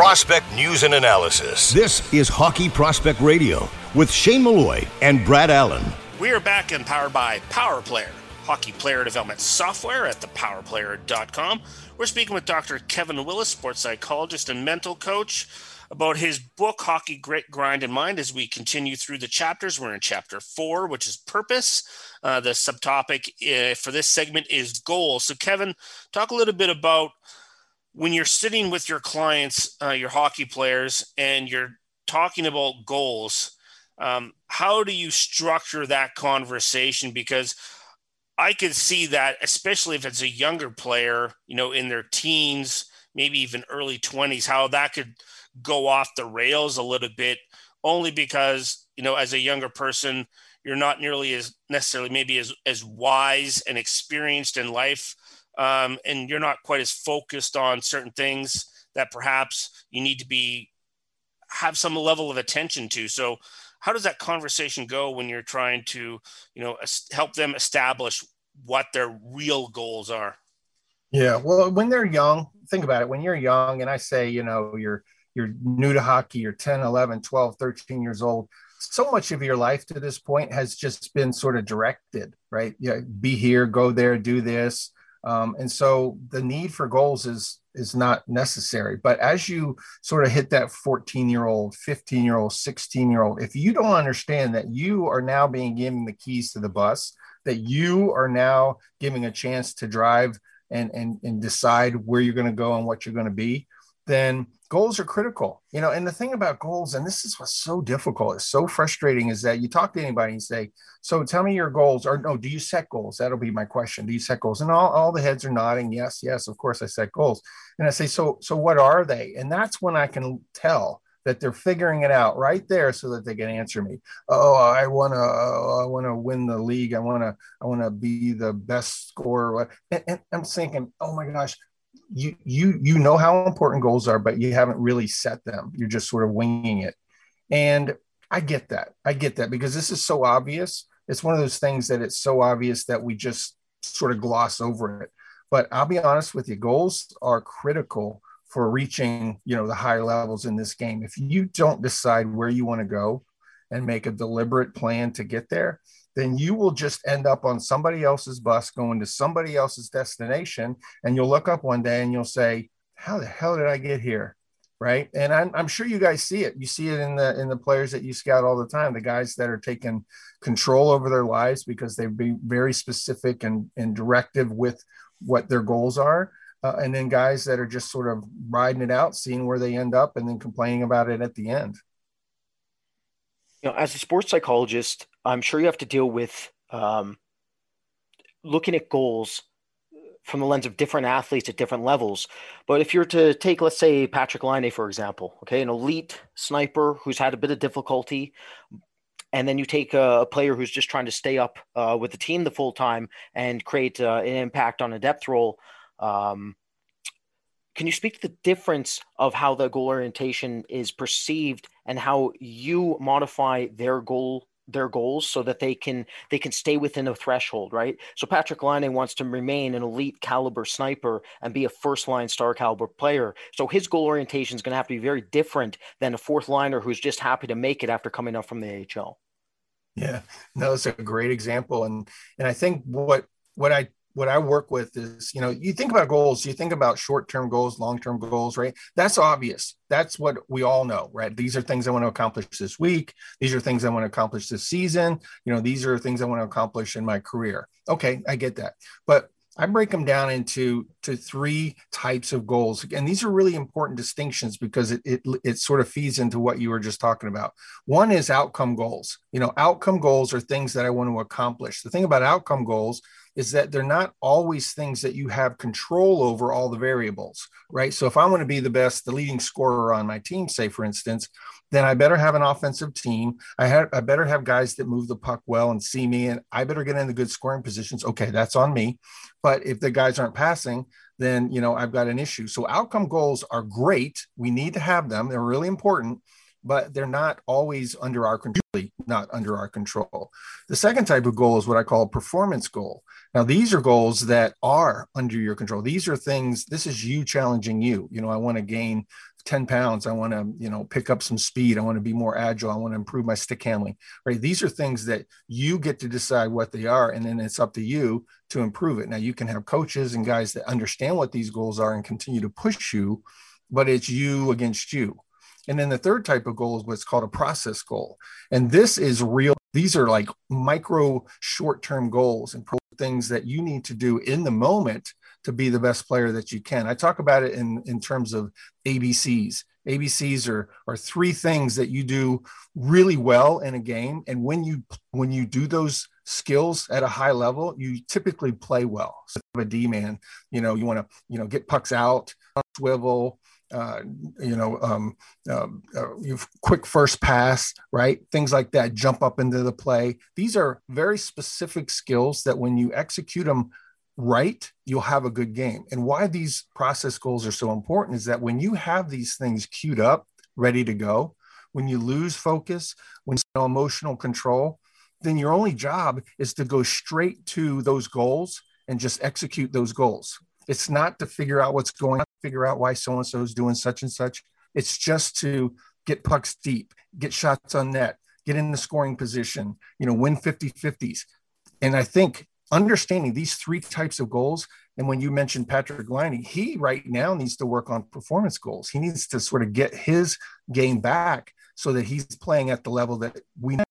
prospect news and analysis. This is Hockey Prospect Radio with Shane Malloy and Brad Allen. We are back and powered by Power Player, hockey player development software at thepowerplayer.com. We're speaking with Dr. Kevin Willis, sports psychologist and mental coach, about his book, Hockey Grit Grind in Mind, as we continue through the chapters. We're in chapter four, which is purpose. Uh, the subtopic uh, for this segment is goals. So, Kevin, talk a little bit about when you're sitting with your clients, uh, your hockey players, and you're talking about goals, um, how do you structure that conversation? Because I could see that, especially if it's a younger player, you know, in their teens, maybe even early 20s, how that could go off the rails a little bit, only because, you know, as a younger person, you're not nearly as necessarily maybe as, as wise and experienced in life um, and you're not quite as focused on certain things that perhaps you need to be have some level of attention to. So, how does that conversation go when you're trying to, you know, help them establish what their real goals are? Yeah, well, when they're young, think about it. When you're young, and I say, you know, you're you're new to hockey, you're 10, 11, 12, 13 years old. So much of your life to this point has just been sort of directed, right? Yeah, be here, go there, do this um, and so the need for goals is is not necessary. But as you sort of hit that 14 year old, 15 year old, 16 year old, if you don't understand that you are now being given the keys to the bus, that you are now giving a chance to drive and and, and decide where you're going to go and what you're going to be, then goals are critical you know and the thing about goals and this is what's so difficult it's so frustrating is that you talk to anybody and say so tell me your goals or no do you set goals? That'll be my question. Do you set goals? And all, all the heads are nodding yes yes of course i set goals. And i say so so what are they? And that's when i can tell that they're figuring it out right there so that they can answer me. Oh i want to uh, i want to win the league. I want to i want to be the best scorer. And, and i'm thinking oh my gosh you you you know how important goals are but you haven't really set them. You're just sort of winging it. And i get that. I get that because this is so obvious. It's one of those things that it's so obvious that we just sort of gloss over it. But i'll be honest with you goals are critical for reaching you know the higher levels in this game. If you don't decide where you want to go and make a deliberate plan to get there then you will just end up on somebody else's bus going to somebody else's destination. And you'll look up one day and you'll say, How the hell did I get here? Right. And I'm, I'm sure you guys see it. You see it in the in the players that you scout all the time, the guys that are taking control over their lives because they be very specific and, and directive with what their goals are. Uh, and then guys that are just sort of riding it out, seeing where they end up, and then complaining about it at the end you know, as a sports psychologist, I'm sure you have to deal with um, looking at goals from the lens of different athletes at different levels. But if you're to take, let's say, Patrick Laine, for example, okay, an elite sniper who's had a bit of difficulty, and then you take a, a player who's just trying to stay up uh, with the team the full time and create uh, an impact on a depth role. Um, can you speak to the difference of how the goal orientation is perceived and how you modify their goal their goals so that they can they can stay within a threshold, right? So Patrick Laine wants to remain an elite caliber sniper and be a first line star caliber player. So his goal orientation is going to have to be very different than a fourth liner who's just happy to make it after coming up from the AHL. Yeah, no, it's a great example, and and I think what what I what I work with is, you know, you think about goals, you think about short term goals, long term goals, right? That's obvious. That's what we all know, right? These are things I want to accomplish this week. These are things I want to accomplish this season. You know, these are things I want to accomplish in my career. Okay, I get that. But I break them down into to three types of goals, and these are really important distinctions because it, it it sort of feeds into what you were just talking about. One is outcome goals. You know, outcome goals are things that I want to accomplish. The thing about outcome goals is that they're not always things that you have control over all the variables, right? So if I want to be the best, the leading scorer on my team, say for instance, then I better have an offensive team. I had I better have guys that move the puck well and see me, and I better get into good scoring positions. Okay, that's on me. But if the guys aren't passing, then you know I've got an issue. So outcome goals are great. We need to have them. They're really important but they're not always under our control, not under our control. The second type of goal is what I call performance goal. Now, these are goals that are under your control. These are things, this is you challenging you. You know, I want to gain 10 pounds. I want to, you know, pick up some speed. I want to be more agile. I want to improve my stick handling, right? These are things that you get to decide what they are. And then it's up to you to improve it. Now, you can have coaches and guys that understand what these goals are and continue to push you, but it's you against you and then the third type of goal is what's called a process goal. And this is real. These are like micro short term goals and things that you need to do in the moment to be the best player that you can. I talk about it in, in terms of ABCs. ABCs are, are three things that you do really well in a game. And when you when you do those skills at a high level, you typically play well. So a D man, you know, you want to, you know, get pucks out, swivel, uh, you know, um, um uh, you've quick first pass, right? Things like that, jump up into the play. These are very specific skills that when you execute them right, you'll have a good game. And why these process goals are so important is that when you have these things queued up, ready to go, when you lose focus, when you know emotional control, then your only job is to go straight to those goals and just execute those goals. It's not to figure out what's going on figure out why so and so is doing such and such. It's just to get pucks deep, get shots on net, get in the scoring position, you know, win 50 50s. And I think understanding these three types of goals, and when you mentioned Patrick Laine, he right now needs to work on performance goals. He needs to sort of get his game back so that he's playing at the level that we know.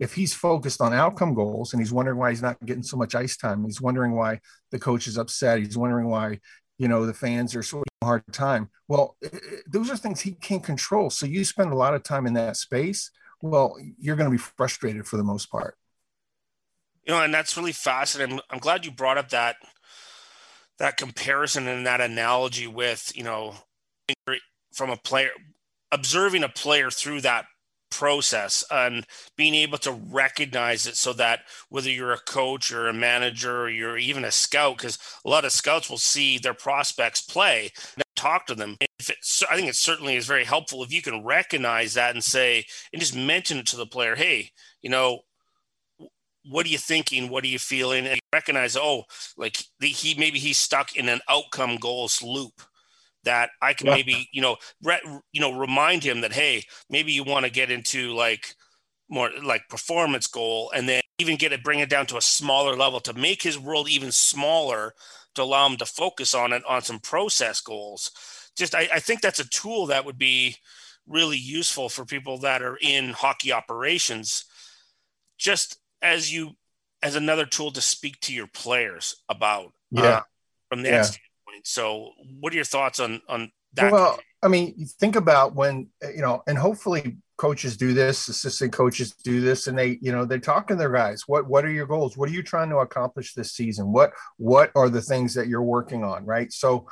If he's focused on outcome goals and he's wondering why he's not getting so much ice time, he's wondering why the coach is upset, he's wondering why you know the fans are sort of hard time. Well those are things he can't control. So you spend a lot of time in that space well you're going to be frustrated for the most part. You know and that's really fascinating. I'm glad you brought up that that comparison and that analogy with you know from a player observing a player through that process and being able to recognize it so that whether you're a coach or a manager or you're even a scout because a lot of scouts will see their prospects play and talk to them. If i think it certainly is very helpful if you can recognize that and say and just mention it to the player hey you know what are you thinking? What are you feeling? And recognize oh like the, he maybe he's stuck in an outcome goals loop that I can yeah. maybe you know re, you know remind him that hey maybe you want to get into like more like performance goal and then even get it bring it down to a smaller level to make his world even smaller to allow him to focus on it on some process goals just I, I think that's a tool that would be really useful for people that are in hockey operations just as you as another tool to speak to your players about yeah uh, from that yeah. So, what are your thoughts on on that? Well, I mean, think about when you know, and hopefully coaches do this, assistant coaches do this, and they, you know, they're talking to their guys. What what are your goals? What are you trying to accomplish this season? What what are the things that you're working on? Right. So,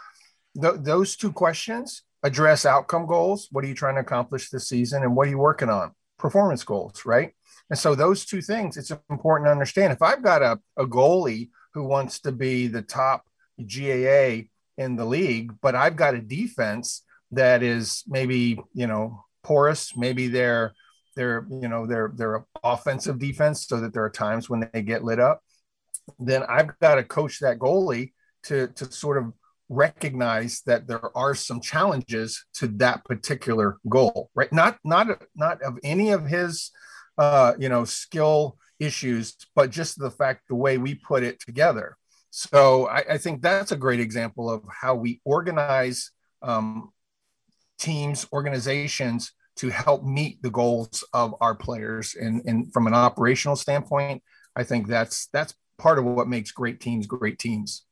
th- those two questions address outcome goals. What are you trying to accomplish this season, and what are you working on? Performance goals, right? And so those two things, it's important to understand. If I've got a, a goalie who wants to be the top GAA in the league, but I've got a defense that is maybe, you know, porous, maybe they're they're you know they're they're offensive defense so that there are times when they get lit up. Then i've got to coach that goalie to to sort of recognize that there are some challenges to that particular goal right? Not not not of any of his uh you know skill issues but just the fact the way we put it together so i, I think that's a great example of how we organize um, teams organizations to help meet the goals of our players. And, and from an operational standpoint, I think that's that's part of what makes great teams great teams.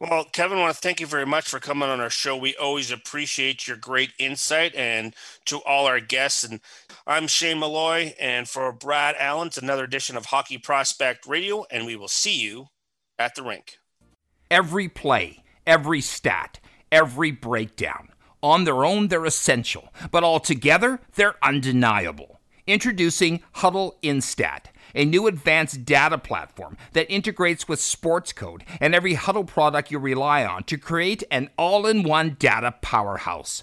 Well, Kevin, I want to thank you very much for coming on our show. We always appreciate your great insight and to all our guests. And I'm Shane Malloy, and for Brad Allen, it's another edition of Hockey Prospect Radio, and we will see you at the rink. Every play, every stat, every breakdown on their own, they're essential, but altogether, they're undeniable. Introducing Hudl Instat, a new advanced data platform that integrates with Sportscode and every Hudl product you rely on to create an all in one data powerhouse.